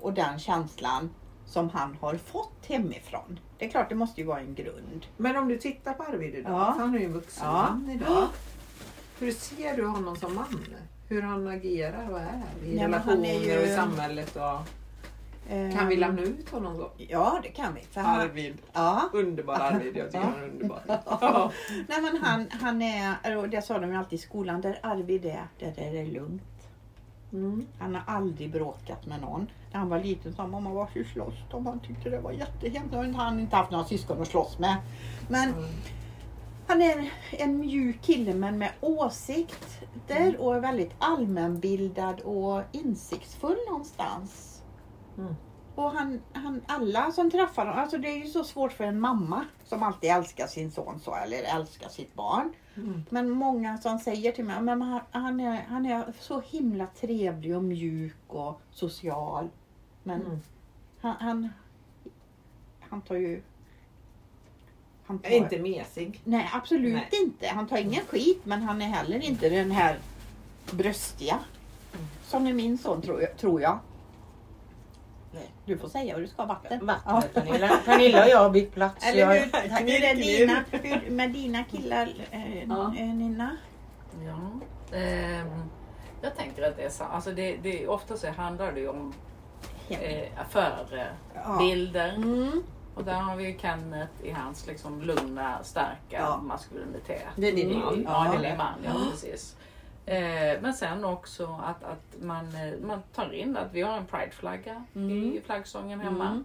och den känslan som han har fått hemifrån. Det är klart det måste ju vara en grund. Men om du tittar på Arvid idag, Ja. han är ju en vuxen Ja. man idag. Hur ser du honom som man? Hur han agerar och är i han är relationer och i ju- samhället? Och... Eh, Kan vi lämna ut honom så? Ja det kan vi. För han, Arvid. ja. Underbar (laughs) Arvid, jag tycker Ja. han är underbar. Ja. Nej men han, han är, det sa de ju alltid i skolan, där Arvid är, där är det lugnt. Mm. Han har aldrig bråkat med någon. När han var liten sa mamma varför slåss de? Han tyckte det var jättehemskt. Nu har han inte haft några syskon att slåss med. Men Mm. Han är en, mjuk kille men med åsikter och är väldigt allmänbildad och insiktsfull någonstans. Mm. Och han, han, alla som träffar honom, alltså det är ju så svårt för en mamma som alltid älskar sin son så, eller älskar sitt barn. Mm. Men många som säger till mig, men han, han, är, han är så himla trevlig och mjuk och social. Men Mm. han, han, han tar ju... Han tar, Är inte mesig. Nej, absolut Nej. inte. Han tar ingen skit, men han är heller inte den här bröstiga. Mm. Som är min son, tror jag. Tror jag. Du får säga vad du ska ha vatten. Vattnet, Pernilla. Pernilla och jag har bytt plats. Eller jag, hur, hur är dina, hur, med dina killar, eh, Ja. eh, Nina? Ja. Ehm, jag tänker att det är så. Alltså det, det, ofta så handlar det ju om eh, förebilder. Mm. Och där har vi Kenneth i hans liksom lugna, starka Ja. maskulinitet. Det är din Mm. man. Ja, det är man. Ja, precis. Eh, men sen också att, att man, eh, man tar in att vi har en prideflagga i Mm. flaggsången hemma. Mm.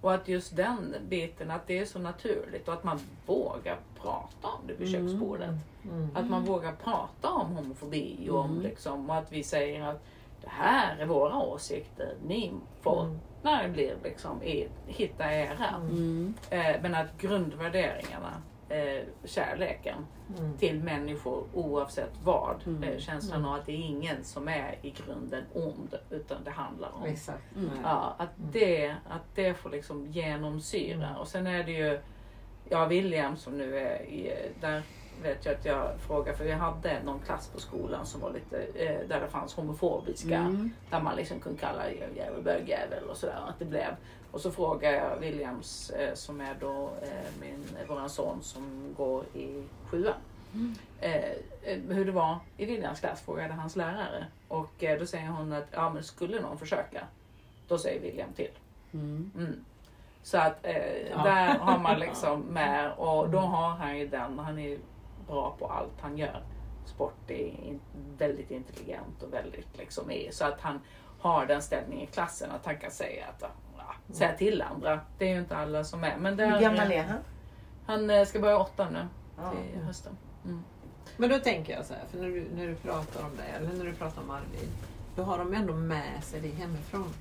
Och att just den biten, att det är så naturligt och att man vågar prata om det vid köksbordet. Mm. Att man vågar prata om homofobi och om Mm. liksom, och att vi säger att det här är våra åsikter. Ni får, Mm. när det blir liksom, er, hitta era. Mm. Eh, men att grundvärderingarna, eh, kärleken Mm. till människor oavsett vad. Mm. Eh, känslan av att det är ingen som är i grunden ond utan det handlar om Exakt. Mm. Ja, att det, att det får liksom genomsyra. Mm. Och sen är det ju, ja William som nu är i, där vet jag att jag frågar, för vi hade någon klass på skolan som var lite, eh, där det fanns homofobiska, Mm. där man liksom kunde kalla jävel bögjävel och sådär. Att det blev. Och så frågar jag Williams eh, som är då eh, min, våran son som går i sjuan. Mm. Eh, eh, hur det var i Williams klass frågade hans lärare. Och eh, då säger hon att ja, men skulle någon försöka, då säger William till. Mm. Mm. Så att eh, Ja. där har man liksom (laughs) med och då har han ju den, han är bra på allt han gör. Sport är in, väldigt intelligent och väldigt liksom är, så att han har den ställningen i klassen att han kan säga att ja, säga till andra. Det är ju inte alla som är. Men där, Hur gammal är han? Han eh, ska börja åtta nu Ja. till hösten. Mm. Men då tänker jag så här, för när du, när du pratar om det, eller när du pratar om Arvid, då har de ändå med sig det hemifrån.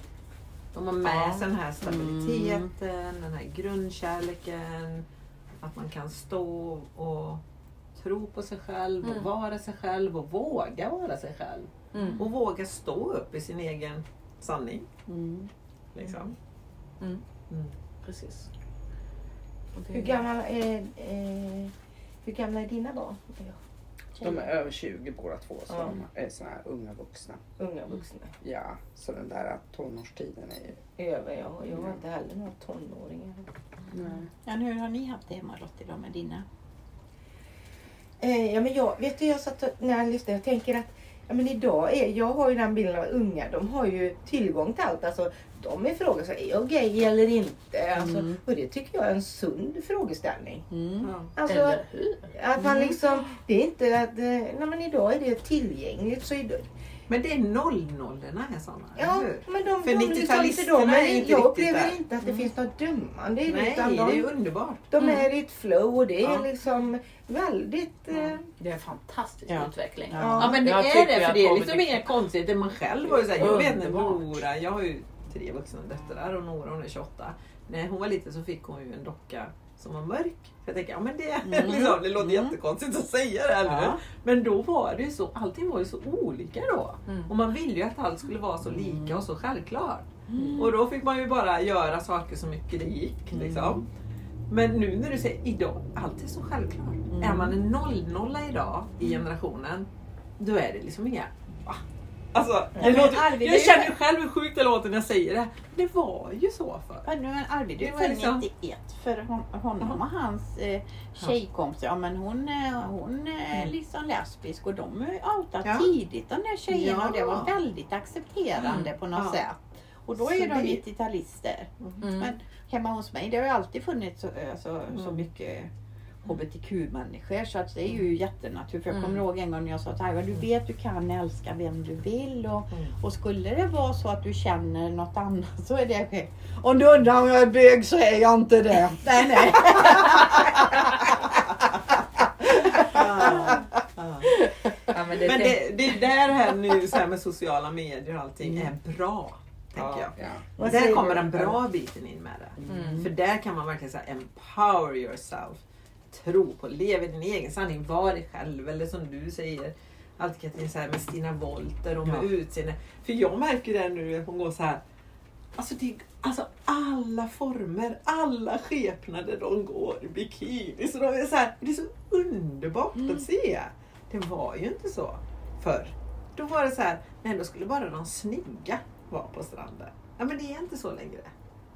De har med Ja. sig den här stabiliteten, den här grundkärleken, att man kan stå och tro på sig själv och Mm. vara sig själv och våga vara sig själv. Mm. Och våga stå upp i sin egen sanning. Mm. Liksom. Mm. Mm. Precis. Hur gamla är, eh, hur gamla är dina barn? De är över 20 båda två, så Ja. de är såna här unga vuxna. Unga vuxna. Ja, så den där tonårstiden är ju... Över, ja. Jag har inte heller några tonåringar. Ja, hur har ni haft det hemma Lottie då med dina? Eh, ja, men jag, vet du, jag satt och, när jag lyssnade, jag tänker att ja, men idag är, jag har ju den bilden av unga, de har ju tillgång till allt. Alltså, de så är jag gay eller inte? Alltså, Mm. Och det tycker jag är en sund frågeställning. Mm. Alltså, Eller hur? att man liksom, det är inte att, eh, nej men idag är det tillgängligt. Så idag, Men det är nollnollorna är sådana, ja, men de, För de, liksom, inte 90-talisterna de, är är, inte jag riktigt upplever inte att det Mm. finns något dömande i det. Nej, utan det är de, underbart. de Mm. är i ett flow och det är Ja. liksom väldigt... Eh, Det är en fantastisk Ja. utveckling. Ja. Ja men det Jag är det, för det är liksom är- inga konstigheter. Man själv var ju såhär, jag vet Underbart. Nora, jag har ju tre vuxna döttrar och Nora hon är 28. När hon var liten så fick hon ju en docka som var mörk. Så jag tänker, ja men det, (laughs) Mm. liksom, det låter Mm. jättekonstigt att säga det, hur? Ja. Men då var det ju så, allting var ju så olika då. Mm. Och man ville ju att allt skulle vara så lika och så självklart. Mm. Och då fick man ju bara göra saker så mycket det gick. Liksom. Men nu när du säger idag, allt är så självklart. Mm. Är man en nollnolla idag i generationen, då är det liksom inga... Va? Alltså, men låter, jag känner så- ju själv hur sjukt det låter när jag säger det. Det var ju så förr. Men Arvid är ju född liksom- 91. För hon, honom och hans eh, tjejkompisar, ja men hon, eh, hon är Mm. liksom lesbisk och de är outat Ja. tidigt de där tjejerna Ja. och det var väldigt accepterande Mm. på något Ja. sätt. Och då Så är ju de det- 90-talister. Mm. Men hemma hos mig det har ju alltid funnits så, eh, så, så Mm. mycket HBTQ-människor så att det är ju jättenaturligt. För jag kommer Mm. ihåg en gång när jag sa till Aiva, du vet du kan älska vem du vill och, Mm. och skulle det vara så att du känner något annat så är det okej. Om du undrar om jag är bög så är jag inte det. nej, nej. (laughs) Ja, men det, Men det, det är där här nu så här med (laughs) sociala medier och allting Mm. är bra. Tänker jag. Ja. Där kommer den bra biten in med det. Mm. För där kan man verkligen säga empower yourself. Tro på, lev i din egen sanning, var dig själv. Eller som du säger, alltid Katrin, så här med Stina Wolter och med Ja. utseende. För jag märker det nu att hon går så här. Alltså, det, alltså alla former, alla skepnader de går i bikini. Så de är så här, det är så underbart Mm. att se. Det var ju inte så förr. Då var det så här, nej då skulle bara de snygga vara på stranden. Ja men det är inte så längre.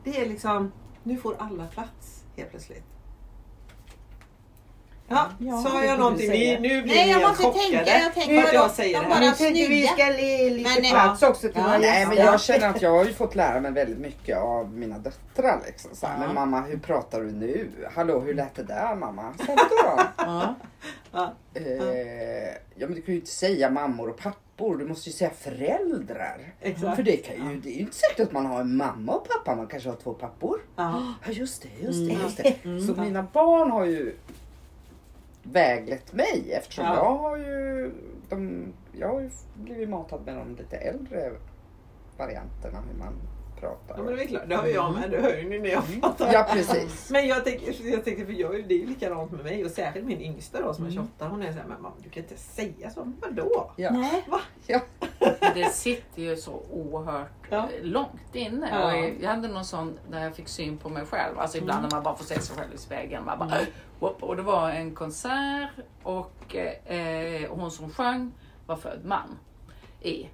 Det är liksom, nu får alla plats helt plötsligt. Ja, Ja, sa jag någonting? Ni, nu blir Nej, ni jag helt måste chockade. tänka. Jag tänker Nu att jag säger de bara-. Nu tänkte vi snygga. ska ge lite Men, plats också till Ja, Nej men jag känner att jag har ju fått lära mig väldigt mycket av mina döttrar. Liksom. Så Ja. Men mamma hur pratar du nu? Hallå hur lät det där mamma? Så då? (laughs) Ja. Ja. Eh, ja men du kan ju inte säga mammor och pappor. Du måste ju säga föräldrar. Exakt. För det, kan ju, det är ju inte säkert att man har en mamma och pappa. Man kanske har två pappor. Ja. Ja just det, just det, Mm. just det. Mm. Så mina barn har ju väglett mig eftersom Ja. jag har ju de, jag har ju blivit matad med de lite äldre varianterna hur man pratar. Ja men det är klart, det har jag med. Det hör ju ni när jag pratar. Mm. Ja precis. Men jag tänker, jag tänker för jag, det är ju likadant med mig och särskilt min yngsta då som är Mm. 28. Hon är såhär, men mamma du kan inte säga så. Vadå? Ja. Nej. Ja. Det sitter ju så oerhört Ja. eh, långt inne. Ja. Jag hade någon sån där jag fick syn på mig själv. Alltså ibland när man bara får se sig själv i spegeln. Man bara, whoop. och det var en konsert och eh, hon som sjöng var född man i.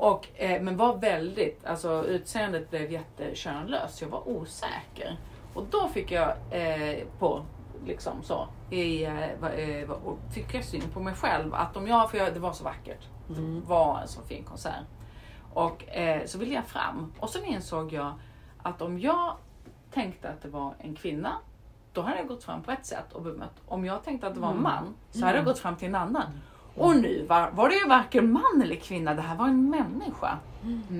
Och, eh, men var väldigt, alltså utseendet blev jättekönlöst. Jag var osäker. Och då fick jag eh, på, liksom så, i, eh, eh, fick jag syn på mig själv. Att om jag, för jag, det var så vackert. Det var en så fin konsert. Och eh, så ville jag fram. Och sen insåg jag att om jag tänkte att det var en kvinna, då hade jag gått fram på ett sätt och bemött. Om jag tänkte att det var en man, så hade jag gått fram till en annan. Och nu var, var det ju varken man eller kvinna, det här var en människa.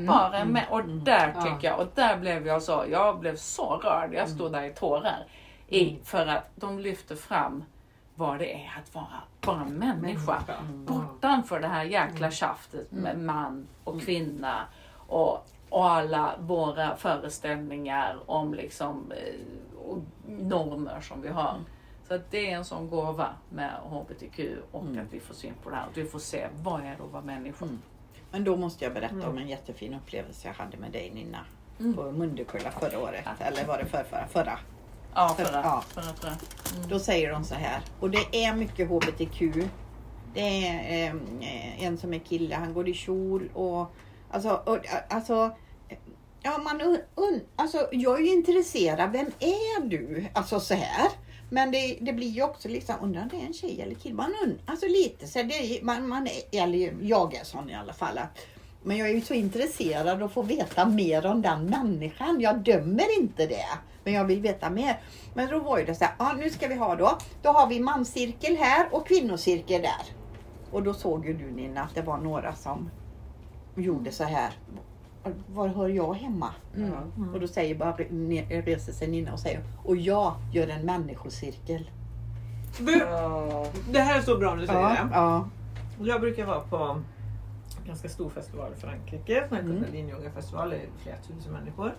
Bara en mä- och där Ja. tycker jag, och där blev jag så, jag blev så rörd. Jag stod där i tårar. I, för att de lyfter fram vad det är att vara bara en människa. Bortanför det här jäkla tjaftet med man och kvinna och, och alla våra föreställningar om liksom eh, normer som vi har. Så att det är en sån gåva med HBTQ och att vi får syn på det här. Att vi får se vad är det att vara människa. Men då måste jag berätta om en jättefin upplevelse jag hade med dig Nina. På Mundekulla förra året. Eller var det för, förra? Förra. Ja, För- förra, ja. förra tror jag. Då säger de så här. Och det är mycket HBTQ. Det är eh, en som är kille, han går i kjol och alltså, och, alltså Ja, man un, un, alltså, jag är ju intresserad. Vem är du? Alltså så här. Men det, det blir ju också liksom, undrar om det är en tjej eller kille? Man undrar, alltså lite så det är, man, man är, eller jag är sån i alla fall. Att, men jag är ju så intresserad att få veta mer om den människan. Jag dömer inte det. Men jag vill veta mer. Men då var ju det så här, ja nu ska vi ha då. Då har vi manscirkel här och kvinnocirkel där. Och då såg ju du Nina att det var några som gjorde så här. Var hör jag hemma? Mm. Och då säger bara, reser sig Nina och säger, och jag gör en människocirkel. Det här är så bra när du säger det. ja. Jag brukar vara på en ganska stor festival i Frankrike. En Mm. Kundalini-yoga-festival. Det är flera tusen människor.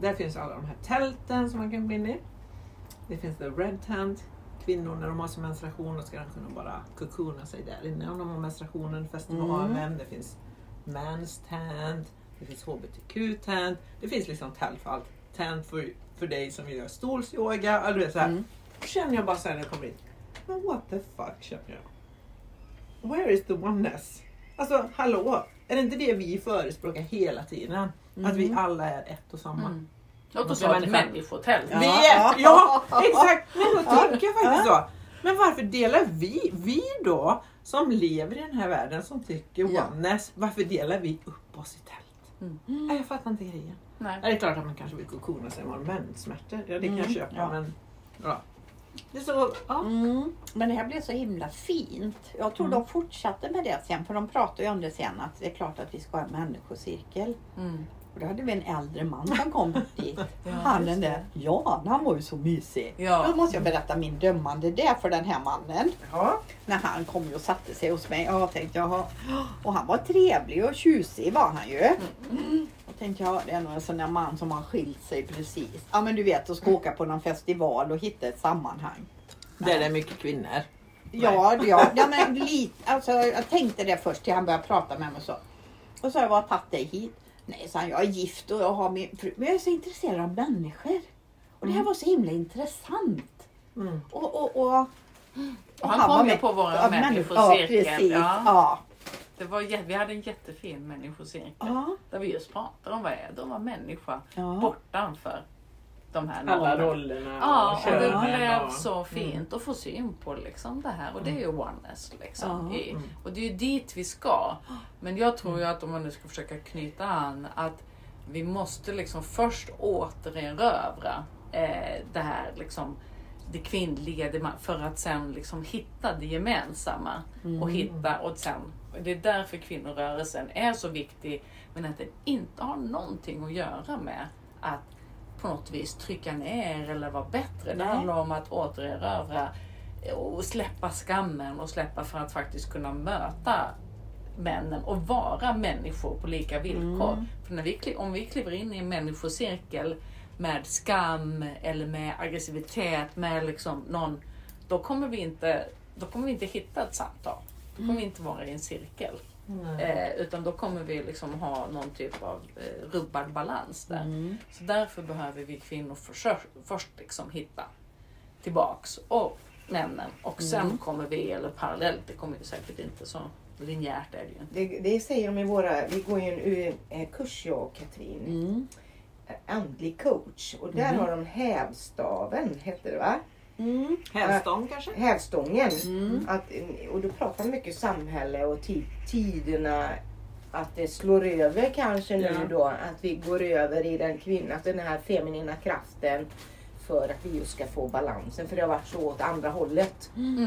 Där finns alla de här tälten som man kan gå in i. Det finns the red tent. Kvinnor när de har sin menstruation då ska de kunna bara cocoona sig där inne om de har menstruationen. Festivalen. Mm. Det finns mans tent. Det finns hbtq tent. Det finns liksom tält för allt. Tent för, för dig som vill göra stolsyoga. Vet, så här. Mm. Känner jag bara så här när jag kommer in. Men what the fuck känner jag. Where is the oneness? Alltså hallå, är det inte det vi förespråkar hela tiden? Att vi alla är ett och samma. Mm. Låt oss Och ha ett människotält. Ja. Vi är, ja exakt, men då tänker jag faktiskt så. Men varför delar vi, vi då som lever i den här världen som tycker Ja. oneness, varför delar vi upp oss i tält? Mm. Nej, jag fattar inte grejen. Nej. Det är klart att man kanske vill kokona sig med menssmärtor. Ja, det kan jag Mm, köpa. ja. Men, ja. Det är så, ja. Mm. Men det här blev så himla fint. Jag tror de fortsatte med det sen, för de pratade ju om det sen att det är klart att vi ska ha en människocirkel. Mm. Och då hade vi en äldre man som kom (laughs) dit. Ja, han den där, ja han var ju så mysig. Ja. Då måste jag berätta min dömande där för den här mannen. Ja. När han kom och satte sig hos mig. Jag tänkte jaha. Och han var trevlig och tjusig var han ju. Mm. Och tänkte jag, det är nog en sån där man som har skilt sig precis. Ja men du vet, och ska åka på någon festival och hitta ett sammanhang. Där det är mycket kvinnor. Ja, ja, ja men lite, alltså, jag tänkte det först till han började prata med mig så. Och så har jag bara tagit dig hit. Nej, sa han, jag är gift och jag har min fru. Men jag är så intresserad av människor. Och det här var så himla intressant. Mm. Och, och, och, Och han kom var ju på vår människocirkel. Ja, precis. Ja. Ja. Det var, vi hade en jättefin människocirkel. Ja. Där vi just pratade om vad är det att vara människa bortanför de här Alla rollerna Ja, och och det blev och- så fint att få syn på liksom det här. Och det är ju oneness. Liksom, i, och det är ju dit vi ska. Men jag tror ju att om man nu ska försöka knyta an att vi måste liksom först återerövra eh, det här liksom det kvinnliga det för att sen liksom hitta det gemensamma. Och hitta och sen, det är därför kvinnorörelsen är så viktig men att den inte har någonting att göra med att på något vis trycka ner eller vara bättre. Det handlar om att återerövra och släppa skammen och släppa för att faktiskt kunna möta männen och vara människor på lika villkor. Mm. För när vi, om vi kliver in i en människocirkel med skam eller med aggressivitet, med liksom någon, då kommer vi inte, då kommer vi inte hitta ett samtal. Då kommer vi inte vara i en cirkel. Eh, utan då kommer vi liksom ha någon typ av eh, rubbad balans där. Mm. Så därför behöver vi kvinnor försök, först liksom hitta tillbaks och männen och sen Mm. kommer vi, eller parallellt, det kommer ju säkert inte så linjärt är det ju inte. Det, det säger de i våra, vi går ju en eh, kurs jag och Katrin, Mm. andlig coach. Och där har de hävstaven, heter det va? Mm. Hävstång kanske? Hävstången. Mm. Att, och då pratar man mycket samhälle och ti- tiderna. Att det slår över kanske nu Ja. då. Att vi går över i den kvinna, den här feminina kraften. För att vi just ska få balansen. För det har varit så åt andra hållet. Mm.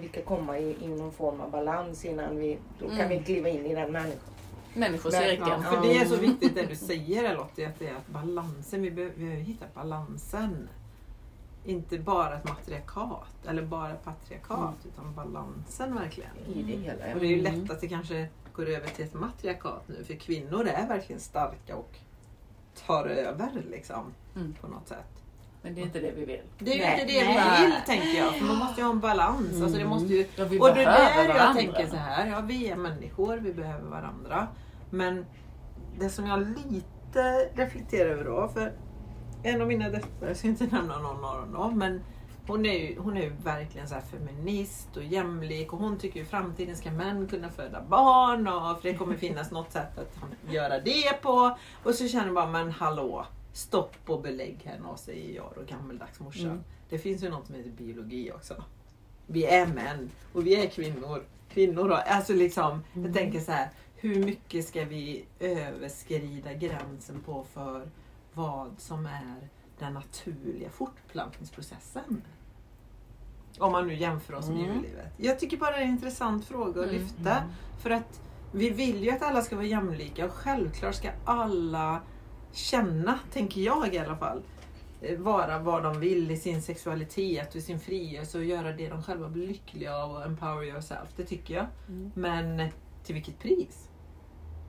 Vi ska komma i, i någon form av balans innan vi, då kan Mm. vi kliva in i den människan. Människocirkeln. Ja, för det är så viktigt det du säger Lottie, att det är att balansen, vi behöver, vi behöver hitta balansen. Inte bara ett matriarkat eller bara ett patriarkat utan balansen verkligen. I det hela. Och det är ju lätt att det kanske går över till ett matriarkat nu för kvinnor är verkligen starka och tar över liksom Mm. på något sätt. Men det är inte det vi vill. Det är ju inte det vi vill tänker jag för man måste ju ha en balans. Alltså det måste ju, Ja, och det är där jag varandra. tänker så här, ja vi är människor, vi behöver varandra. Men det som jag lite reflekterar över då, för en av mina döttrar, jag ska inte nämna någon av dem, men hon är ju, hon är ju verkligen så feminist och jämlik och hon tycker ju i framtiden ska män kunna föda barn och för det kommer finnas något sätt att göra det på. Och så känner jag bara, men hallå, stopp och belägg här nå, säger jag då, gammeldags morsan. Mm. Det finns ju något som heter biologi också. Vi är män och vi är kvinnor. Kvinnor och, alltså liksom, jag tänker så här, hur mycket ska vi överskrida gränsen på för vad som är den naturliga fortplantningsprocessen? Om man nu jämför oss med Mm. djurlivet. Jag tycker bara det är en intressant fråga att Mm. lyfta. För att vi vill ju att alla ska vara jämlika och självklart ska alla känna, tänker jag i alla fall, eh, vara vad de vill i sin sexualitet och i sin frigörelse och göra det de själva blir lyckliga av och empower yourself. Det tycker jag. Mm. Men till vilket pris?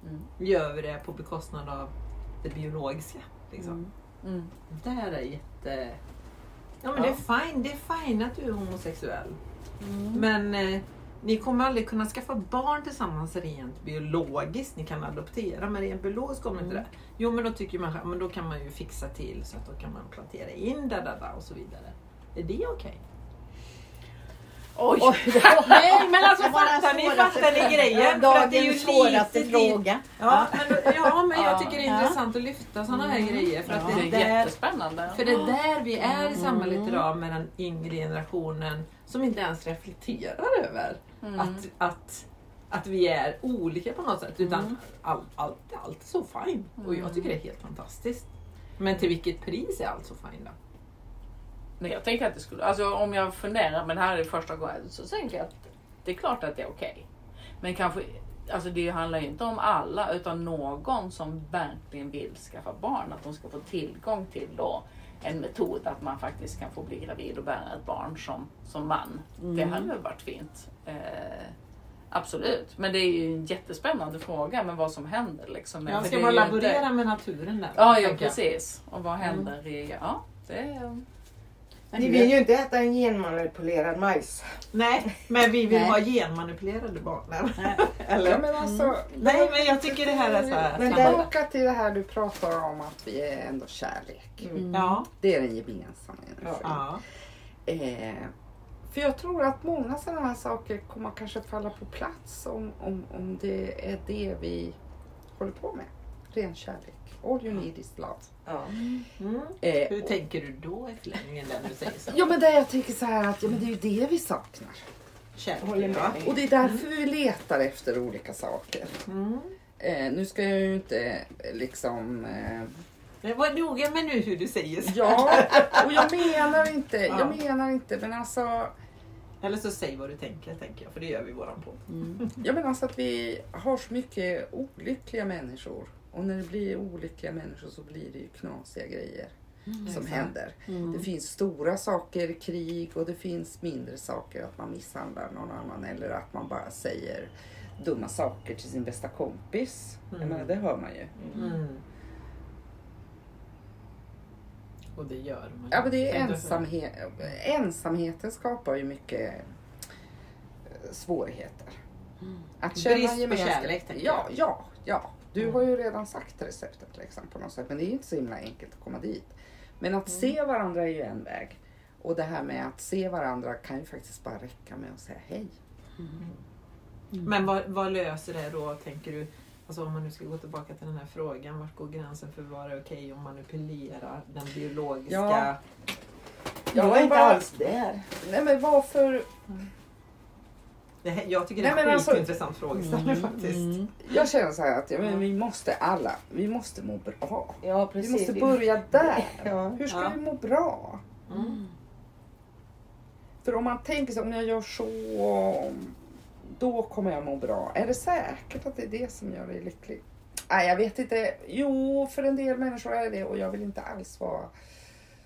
Mm. Gör vi det på bekostnad av det biologiska? Liksom? Mm. Mm. Det här är jätte... Ja men det är fine, det är fine att du är homosexuell. Mm. Men eh, ni kommer aldrig kunna skaffa barn tillsammans rent biologiskt. Ni kan adoptera men rent biologiskt kommer inte det. Jo men då tycker man men då kan man ju fixa till så att då kan man plantera in där, där, där och så vidare. Är det okej? Oj! (laughs) Nej men alltså fattar ni, fattar ni grejen? För att det är ju svåraste lite fråga. Ja men, ja men jag Ja. tycker det är Ja. intressant att lyfta sådana här grejer för att Ja. Det det är är där jättespännande. För det är där vi är i Mm. samhället idag med den yngre generationen som inte ens reflekterar över Mm. att, att, att vi är olika på något sätt. Utan Mm. allt, allt, allt är så fine. Och jag tycker det är helt fantastiskt. Men till vilket pris är allt så fine då? Men jag tänker att det skulle, alltså om jag funderar, men det här är första gången, så tänker jag att det är klart att det är okej. Men kanske, alltså det handlar ju inte om alla, utan någon som verkligen vill skaffa barn, att de ska få tillgång till då en metod att man faktiskt kan få bli gravid och bära ett barn som, som man. Det hade väl varit fint. Eh, absolut. Men det är ju en jättespännande fråga med vad som händer. Liksom. Jag För ska bara ju inte- laborera med naturen där. Ja, ja precis. Och vad händer i... Ja, det är... Ni vill ju inte äta en genmanipulerad majs. Nej, men vi vill Nej. ha genmanipulerade barn. Nej. (laughs) Ja, Eller? men alltså, Nej, men jag tycker det här är så här. Men tillbaka till det här du pratar om att vi är ändå kärlek. Mm. Ja. Det är den gemensamma energin. ja. Eh, för jag tror att många sådana här saker kommer kanske falla på plats om, om, om det är det vi håller på med. Ren kärlek. All you need is love. Ja. Mm. Eh, Hur tänker du då i förlängningen när du säger så? Ja men det jag tänker så här att ja, men det är ju det vi saknar. Kärlek. Och det är därför vi letar efter olika saker. Mm. Eh, nu ska jag ju inte eh, liksom... Eh, Men var noga med nu hur du säger så. ja, och jag menar inte, Ja. jag menar inte men alltså... Eller så säg vad du tänker, tänker jag. För det gör vi i våran podd. Mm. Jag menar alltså att vi har så mycket olyckliga människor. Och när det blir olyckliga människor så blir det ju knasiga grejer. som Exakt. händer. Det finns stora saker, krig och det finns mindre saker, att man misshandlar någon annan eller att man bara säger dumma saker till sin bästa kompis. Jag Mm. menar, det hör man ju. Mm. Och det gör man. Ja, men det är ensamhet. Ensamheten skapar ju mycket eh, svårigheter. Att Brist på kärlek, tänker Ja, jag. ja, ja. Du Mm. har ju redan sagt receptet liksom, på något sätt. Men det är inte så himla enkelt att komma dit. Men att Mm. se varandra är ju en väg. Och det här med att se varandra kan ju faktiskt bara räcka med att säga hej. Men vad, vad löser det då, tänker du? Alltså om man nu ska gå tillbaka till den här frågan. Vart går gränsen för vad är okej att manipulera den biologiska... Ja. Jag är men inte bara- alls där. Nej men varför? Det jag tycker det är Nej, en alltså- skitintressant frågeställning Mm, faktiskt. Jag känner så här att ja, men vi måste alla, vi måste må bra. Ja, Vi precis. måste börja där. (laughs) Ja. Hur ska Ja. vi må bra? Mm. För om man tänker sig om jag gör så, då kommer jag må bra. Är det säkert att det är det som gör dig lycklig? Nej, jag vet inte. Jo, för en del människor är det och jag vill inte alls vara...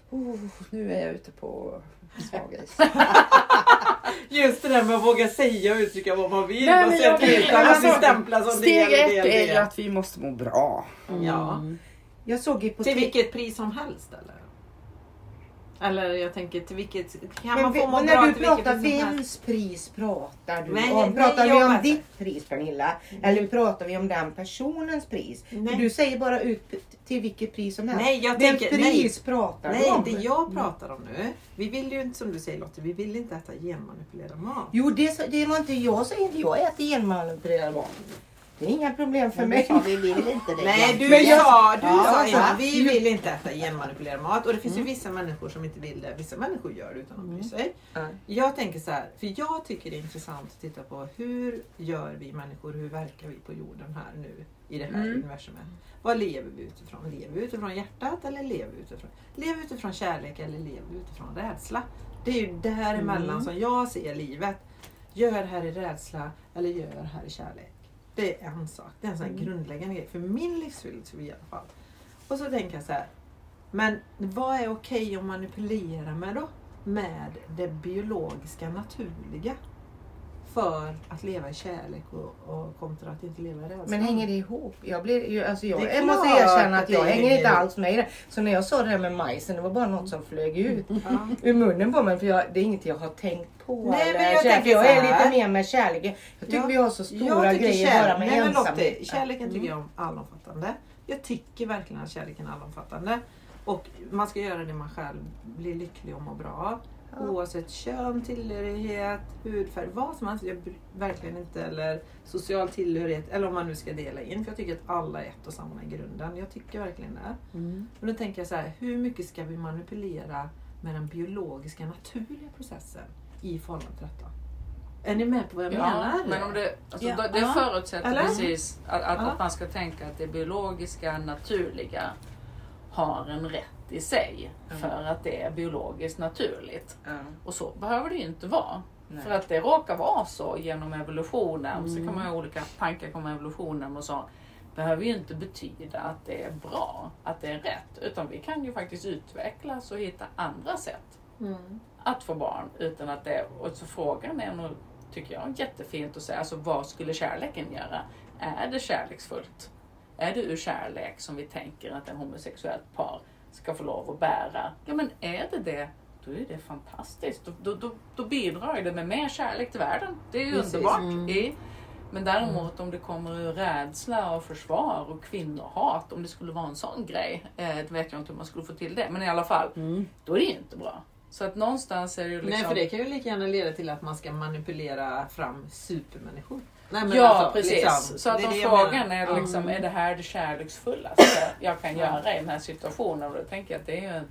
Oh, nu är jag ute på svag is. (laughs) Just det där med att våga säga och uttrycka vad man vill. Nej, och men säga jag att vet- vi kan alltså, stämpla som det Steg eller det ett eller är ju att vi måste må bra. Ja. Jag såg ju på Till vilket pris som helst eller? Eller jag tänker till vilket... Kan Men man få må när bra du till pratar som vems pris pratar du Nej, om? nej, Pratar jag vi om vet. ditt pris Pernilla? Eller pratar vi om den personens pris? Nej. Du säger bara ut till vilket pris som helst. Nej, jag Vems tänker... Nej, pris pratar du nej, om? det jag pratar om nu. Vi vill ju inte, som du säger Lotte, vi vill inte äta genmanipulerad mat. Jo, det, det var inte jag säger inte. Jag äter genmanipulerad mat. Det är inga problem för mig. Ja, vi vill inte det. Nej, du Men jag- sa, du Ja, sa ja. vi vill inte äta genmanipulerad mat. Och det finns ju vissa människor som inte vill det. Vissa människor gör det utan att bry sig. Ja. Jag tänker så här, för jag tycker det är intressant att titta på hur gör vi människor, hur verkar vi på jorden här nu i det här Mm. universumet. Vad lever vi utifrån? Lever vi utifrån hjärtat eller lever vi utifrån, lever vi utifrån kärlek eller lever vi utifrån rädsla? Det är ju däremellan Mm. som jag ser livet. Gör här i rädsla eller gör här i kärlek. Det är en sak. Det är en sån här grundläggande grej för min livsfilosofi i alla fall. Och så tänker jag så här. Men vad är okej att manipulera med då? Med det biologiska naturliga. För att leva i kärlek och, och kontra att inte leva i rädsla. Men hänger det ihop? Jag, blir, ju- alltså jag, jag måste erkänna att jag hänger inte alls med i det. Så när jag sa det här med majsen, det var bara något som flög ut Ja. (laughs) ur munnen på mig. För jag, det är inget jag har tänkt på. Nej, eller men jag kärlek. jag är lite mer med kärleken. Jag tycker Ja. vi har så stora grejer kärlek- bara med Nej, men ensamhet. Lotte, kärleken tycker Mm. jag om allomfattande. Jag tycker verkligen att kärleken är allomfattande. Och man ska göra det man själv blir lycklig och mår bra av. Ja. Oavsett kön, tillhörighet, hudfärg, vad som helst. Jag verkligen inte, eller social tillhörighet, eller om man nu ska dela in. För jag tycker att alla är ett och samma i grunden. Jag tycker verkligen det. Mm. Men då tänker jag så här, hur mycket ska vi manipulera med den biologiska naturliga processen i förhållande till detta? Är ni med på vad jag Ja, menar? men om det, alltså, Ja. det Ja. förutsätter Eller? precis att, att, Ja. att man ska tänka att det biologiska, naturliga har en rätt i sig. Mm. För att det är biologiskt naturligt. Ja. Och så behöver det ju inte vara. Nej. För att det råkar vara så genom evolutionen. Så Mm. kan man ha olika tankar om evolutionen och så. Behöver ju inte betyda att det är bra, att det är rätt. Utan vi kan ju faktiskt utvecklas och hitta andra sätt Mm. att få barn utan att det... Och så frågan är nog, tycker jag, jättefint att säga. Alltså vad skulle kärleken göra? Är det kärleksfullt? Är det ur kärlek som vi tänker att en homosexuellt par ska få lov att bära? Ja men är det det, då är det fantastiskt. Då, då, då, då bidrar det med mer kärlek till världen. Det är ju Precis. underbart. Mm. Men däremot om det kommer ur rädsla och försvar och kvinnohat, om det skulle vara en sån grej, eh, det vet jag inte hur man skulle få till det. Men i alla fall, Mm. då är det ju inte bra. Så att någonstans är det ju liksom... Nej, för det kan ju lika gärna leda till att man ska manipulera fram supermänniskor. Nej, men Ja alltså, precis. liksom, så att om frågan är liksom, är det här det kärleksfullaste jag kan göra i den här situationen? Och då tänker jag att det är ju en,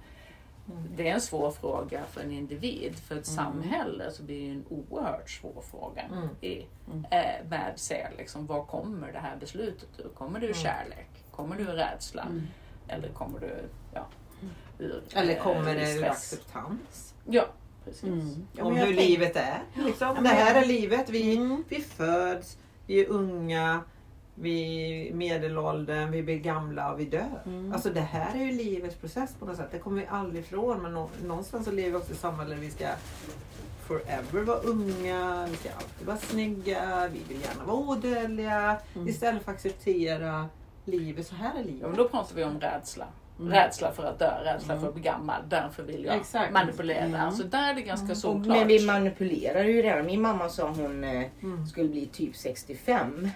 det är en svår fråga för en individ. För ett samhälle så blir det en oerhört svår fråga Mm. i, eh, med sig. Liksom, var kommer det här beslutet ur? Kommer det ur Mm. kärlek? Kommer det ur rädsla? Eller kommer det ja, ur Eller eh, kommer det ur acceptans? Ja, precis. Mm. Ja, om hur tänk- livet är. Liksom. men det här jag- är livet. Vi, Mm. vi föds, vi är unga, vi är medelåldern, vi blir gamla och vi dör. Mm. Alltså det här är ju livets process på något sätt. Det kommer vi aldrig ifrån. Men nå- någonstans så lever vi också i ett samhälle där vi ska forever vara unga, vi ska alltid vara snygga, vi vill gärna vara odödliga. Mm. Istället för att acceptera livet, så här är Ja, men livet. då pratar vi om rädsla. Mm. Rädsla för att dö, rädsla för att bli gammal. Därför vill jag Exakt. manipulera. Mm. Alltså där är det ganska Och, solklart. men vi manipulerar ju redan. Min mamma sa hon eh, Mm. skulle bli typ 65.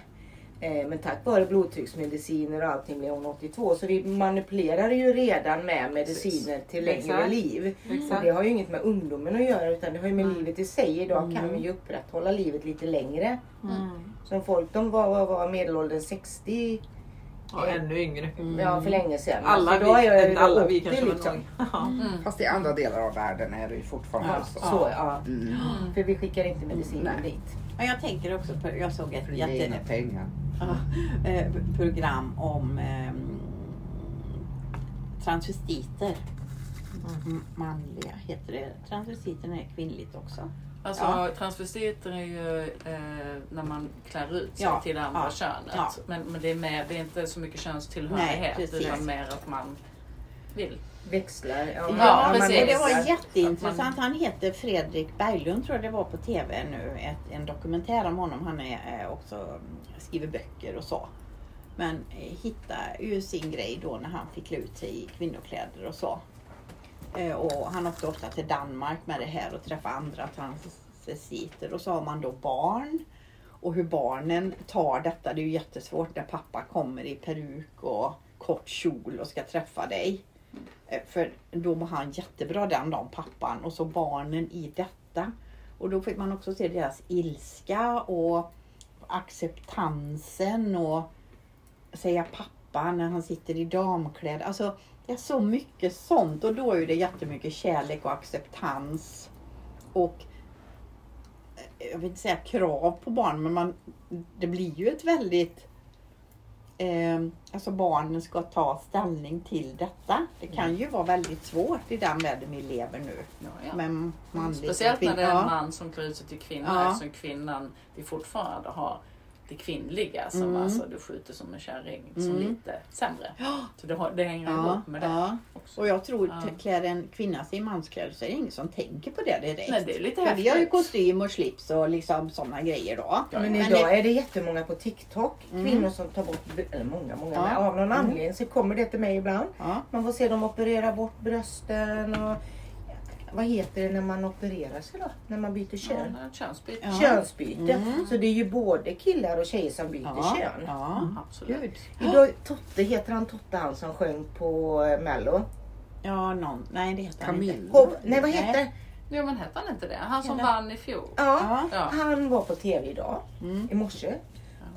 Eh, men tack vare blodtrycksmediciner och allting blev hon 82. Så vi manipulerar ju redan med mediciner till längre Exakt. liv. Och Exakt. det har ju inget med ungdomen att göra utan det har ju med Mm. livet i sig. Idag kan Mm. vi ju upprätthålla livet lite längre. Mm. Som folk de var, var medelåldern 60 Ja, ännu yngre. Mm. ja, för länge sedan. Alla Alltså, vi, är jag inte alla vi 80 kanske liksom. (laughs) någon. Mm. Fast i andra delar av världen är det ju fortfarande Ja. så. Så ja. Mm. För vi skickar inte mediciner Nej. dit. Men jag tänker också på, jag såg ett det jätte, inga pengar. (laughs) ja, eh, program om eh, transvestiter. M- Manliga heter det. Transvestiten är kvinnligt också. Alltså Ja. transvestiter är ju eh, när man klär ut sig Ja, till det andra ja, könet. ja. Men, men det, är mer, det är inte så mycket könstillhörighet Nej, utan mer att man vill. Växlar. Ja, Ja, precis. det var jätteintressant. Han heter Fredrik Berglund tror jag det var på TV nu. Ett, en dokumentär om honom. Han är eh, också mm, skriver böcker och så. Men eh, hittade ju sin grej då när han fick klä ut sig i kvinnokläder och så. Eh, och han åkte ofta till Danmark med det här och träffade andra transvestiter. Och så har man då barn. Och hur barnen tar detta, det är ju jättesvårt när pappa kommer i peruk och kort kjol och ska träffa dig. Eh, För då var han jättebra den dagen, pappan. Och så barnen i detta. Och då fick man också se deras ilska och acceptansen och säga pappa när han sitter i damkläder. Alltså är så mycket sånt och då är det jättemycket kärlek och acceptans. Och eh, jag vill inte säga krav på barn men man, det blir ju ett väldigt eh, Alltså barnen ska ta ställning till detta. Det kan ju vara väldigt svårt i den världen vi lever nu. Ja, ja. Manligt och Speciellt när det är en ja. man som klär ut sig till kvinna Ja. eftersom kvinnan vi fortfarande har det kvinnliga som Mm. alltså du skjuter som en kärring som Mm. lite sämre. Så det, har, det hänger Ja, ihop med det ja. också. Och jag tror Ja. klär en kvinna sig i manskläder så är det ingen som tänker på det direkt. Nej, det är lite För vi har ju kostym och slips och liksom sådana grejer då. Ja, Men Men idag det- är det jättemånga på TikTok, Mm. kvinnor som tar bort, eller många, många, Ja. men av någon Mm. anledning så kommer det till mig ibland. Ja. Man får se dem operera bort brösten och vad heter det när man opererar sig då? När man byter Ja, kön? ett könsbyte. Ja. Könsbyte. Mm. Så det är ju både killar och tjejer som byter Ja. kön. Ja. Absolut. Gud. Idag, Totte, heter han Totte han som sjöng på eh, Mello? Ja, någon. Nej, det heter han Camille. inte. Hov, nej vad heter det? Jo men hette han inte det? Han som Hela- vann i fjol. Ja, Ja. Ja. han var på TV idag Mm. i morse.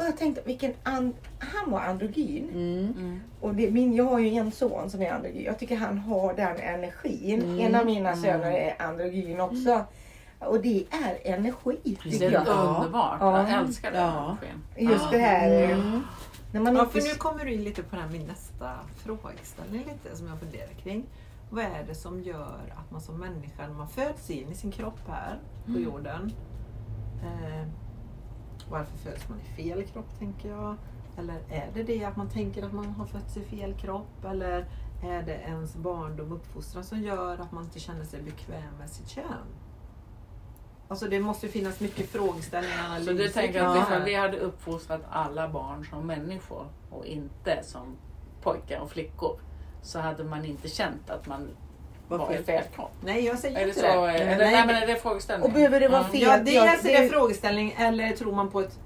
Och jag tänkte, vilken and, han var androgyn. Mm. Mm. Och det, min, jag har ju en son som är androgyn. Jag tycker han har den energin. Mm. En av mina Mm. söner är androgyn också. Och det är energi Det är jag. underbart. Ja. Jag älskar det. Ja. energin. Just det här Mm. när man Ja, inte... för nu kommer du in lite på den min nästa frågeställning lite som jag funderar kring. Vad är det som gör att man som människa, när man föds in i sin kropp här på Mm. jorden. Eh, varför föds man i fel kropp tänker jag? Eller är det det att man tänker att man har fötts i fel kropp? Eller är det ens barndom och uppfostran som gör att man inte känner sig bekväm med sitt kön? Alltså det måste ju finnas mycket frågeställningar Så du tänker att ifall vi hade uppfostrat alla barn som människor och inte som pojkar och flickor så hade man inte känt att man Var var i fel fel kropp. Nej, jag säger Är det inte så? det. Är det, Nej, nej, men är det frågeställningen? Och behöver det vara fel? Ja, dels är det det- frågeställning eller tror man på ett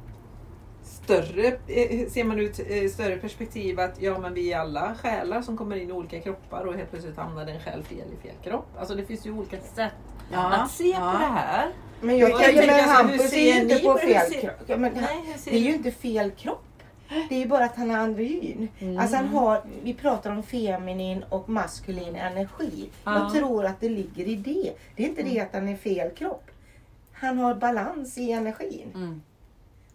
större, eh, ser man ut eh, större perspektiv att ja men vi är alla själar som kommer in i olika kroppar och helt plötsligt hamnar en själ fel i fel kropp. Alltså det finns ju olika sätt Ja. att se ja. på det här. Men jag, Jag tänker men Hampus är ser ju inte på fel kropp. Ja, det är ju inte fel kropp. Det är ju bara att han är androgyn. Mm. Alltså han har, vi pratar om feminin och maskulin energi. Ja. Jag tror att det ligger i det. Det är inte det att han är fel kropp. Han har balans i energin. Mm.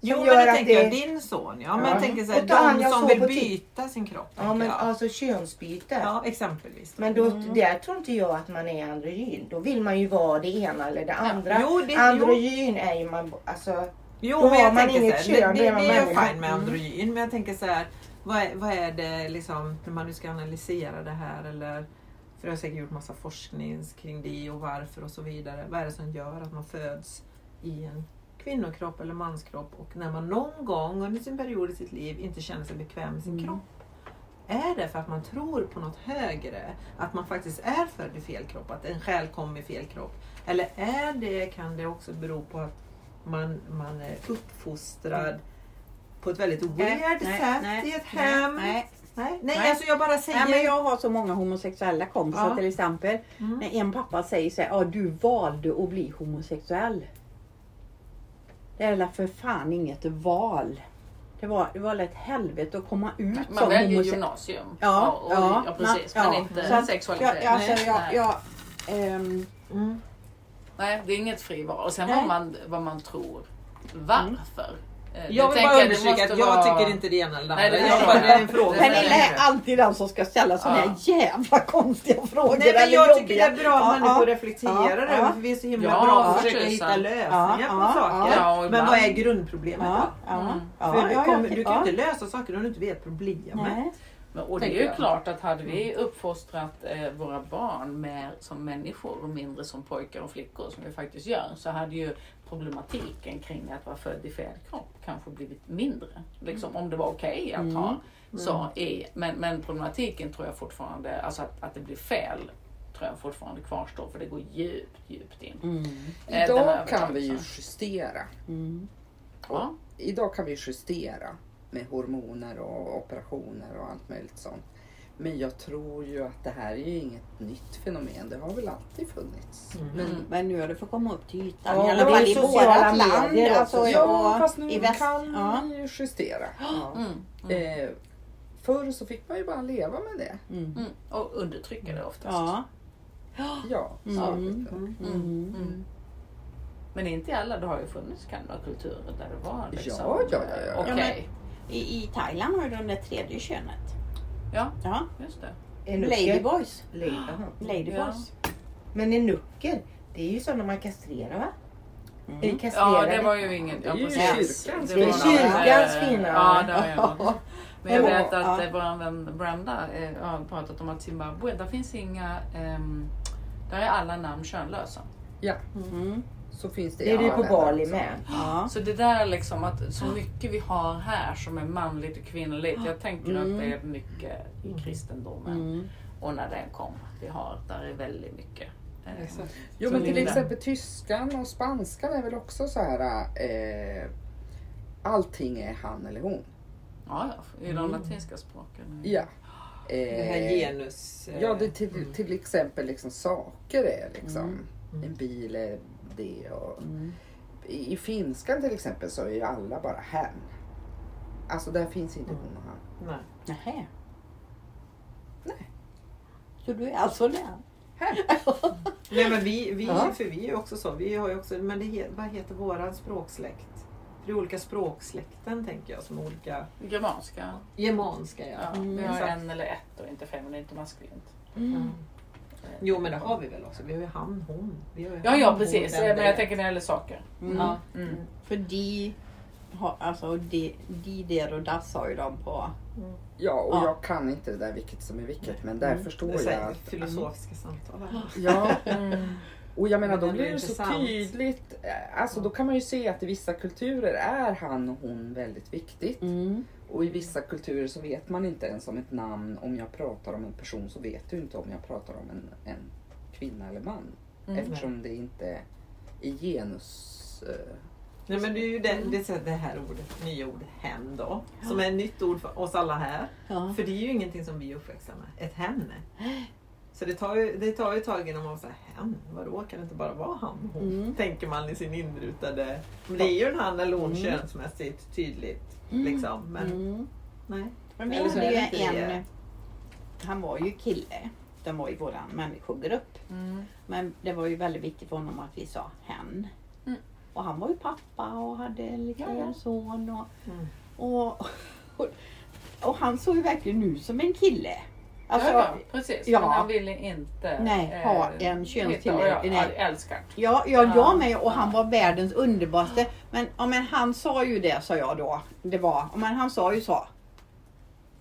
Jo men då att tänker det- jag din son. Ja, men Ja. jag tänker så här, då de som vill byta sin kropp. Ja, men jag. alltså könsbyte. ja exempelvis. Men då, Mm. där tror inte jag att man är androgyn. Då vill man ju vara det ena eller det andra. Jo, det- androgyn är ju man, alltså Jo, Då men jag tänker inget så här, kön, det, det, det är jag fine med androgyn, men jag tänker så här, vad är, vad är det liksom, när man nu ska analysera det här eller för jag har säkert gjort massa forskning kring det och varför och så vidare. Vad är det som gör att man föds i en kvinnokropp eller manskropp och när man någon gång under sin period i sitt liv inte känner sig bekväm med sin Mm. kropp? Är det för att man tror på något högre? Att man faktiskt är född i fel kropp? Att en själ kom i fel kropp? Eller är det, kan det också bero på att man, man är uppfostrad på ett väldigt weird sätt i ett hem? Nej, Nej, nej, Nej. alltså jag bara säger... Nej, men jag har så många homosexuella kompisar Ja. till exempel. Mm. När en pappa säger så här, ja du valde att bli homosexuell. Det är väl för fan inget val. Det var, det var ett helvete att komma ut Man som väljer homosexuell. gymnasium. Ja, och, ja, ja, precis. ja, men ja. inte Så att sexualitet. Jag, alltså, Nej, jag, nej. jag, ehm, Mm. Nej, det är inget frival. Och sen Nej. vad man, vad man tror. Varför? Det Jag vill bara understryka att jag vara- tycker inte det ena eller det Nej, andra. det Jag är- bara, det är en (laughs) fråga. Pernilla är alltid den som ska ställa sådana Ja. här jävla konstiga frågor. Nej, men jag tycker det är bra att Ja, människor ja. reflekterar Ja, över ja. för vi är så himla Ja, bra på att för försöka hitta lösningar Ja, på ja, saker. men vad är grundproblemet Ja, då? ja, Mm. ja, För ja, du, ja, kommer, du kan ja. ju inte lösa saker om du inte vet problemet. Men, och det är ju klart att hade vi uppfostrat eh, våra barn mer som människor och mindre som pojkar och flickor som vi faktiskt gör så hade ju problematiken kring att vara född i fel kropp kanske blivit mindre. Liksom, om det var okej att ha så i. Men, men problematiken tror jag fortfarande, alltså att, att det blir fel tror jag fortfarande kvarstår för det går djupt, djupt in. Mm. Eh, Idag kan vi ju justera. Mm. Ja. Idag kan vi justera med hormoner och operationer och allt möjligt sånt. Men jag tror ju att det här är ju inget nytt fenomen. Det har väl alltid funnits. Mm. Men, Men nu har det fått komma upp till ytan. Ja, I alla det är fall i vårat land. medier Alltså, också. ja, fast nu i väst. kan Ja. vi ju justera. (gasps) Ja. Mm, mm, Eh, förr så fick man ju bara leva med det. Mm. mm. Och undertrycka det oftast. Ja. (gasps) Ja, Mm. Mm. Mm, Mm. mm. Men inte i alla, det har ju funnits kulturer där det var liksom Ja, ja, ja, ja. okej. I, I Thailand har ju de det tredje könet. Ja, Ja. just det. Ladyboys. Lady. Ladyboys. Men en nuckel, det är ju sådana man kastrerar va? Mm. Är det Ja, det var ju ingen... Ja, Det är ju precis. kyrkans Det var kvinnor. någon, Kyrkans kvinnor. Ja, det har jag. Men jag Ja. vet att Ja. eh, vår vän Brenda eh, har pratat om att Zimbabwe, där finns inga... ehm, där är alla namn könlösa. Ja, Mm. Så finns det Det i är det på Bali också. med. Ja. Så det där liksom att så mycket vi har här som är manligt och kvinnligt. Jag tänker Mm. att det är mycket i kristendomen. Mm. Och när den kom. Vi har, där är väldigt mycket. eh. Jo men till exempel tyskan och spanskan är väl också så här. Eh, allting är han eller hon. Ja, ja, i de latinska språken. Ja. Det här Eh, genus... eh, Ja, det till, till exempel liksom saker är liksom. Mm. En bil är det och Mm. i, i finskan till exempel så är ju alla bara hen. Alltså där finns inte hon och han. Nej. Nähä. Nej. Så du är alltså där? (laughs) Nej men vi, vi, Ja. för vi är ju också så. Vi har ju också, men det he, vad heter våran språksläkt? För det är olika språksläkten tänker jag som är olika Germanska. germanska ja. Ja, Mm, vi har en eller ett och inte feminint och maskulint. Mm. Jo men det har vi väl också. Vi har ju han, hon. Vi har ju Ja, han, ja hon, precis. den, Men det. jag tänker när det gäller saker. Mm. Ja. Mm. För de, har, alltså de, de där och das har ju de på. Ja och Ja. jag kan inte det där vilket som är vilket men där Mm. förstår Det är jag att filosofiska samtal här. Ja, Mm. Och jag menar Men då det blir är det så tydligt. eh, Alltså då kan man ju se att i vissa kulturer är han och hon väldigt viktigt. Mm. Och i vissa kulturer så vet man inte ens om ett namn. Om jag pratar om en person så vet du inte om jag pratar om en, en kvinna eller man. Mm. Eftersom det inte är i genus... eh, Nej men det är ju det, det, är det här ordet, nya ordet hen då. Som är ett nytt ord för oss alla här. Ja. För det är ju ingenting som vi är uppväxta med. Ett hen. Så det tar ju, det tar ju ett tag innan man säger hen, vadå kan det inte bara vara han? Hon? Mm. (laughs) Tänker man i sin inrutade... Men det är ju en han eller hon Mm. könsmässigt tydligt. Mm. Liksom. Men Mm. nej. Men vi hade ju en, det. han var ju kille. Den var i våran människogrupp. Mm. Men det var ju väldigt viktigt för honom att vi sa hen. Mm. Och han var ju pappa och hade en liten Ja, ja. son. Och, Mm. och, och, (laughs) och han såg ju verkligen ut som en kille. Alltså, ja, ja, precis. ja. Men han ville inte Nej, ha en könstillhörighet. Jag, älskar Ja, ja, Ja. jag med och han var världens underbaraste. Men, ja, men han sa ju det sa jag då. Det var, ja, men han sa ju så.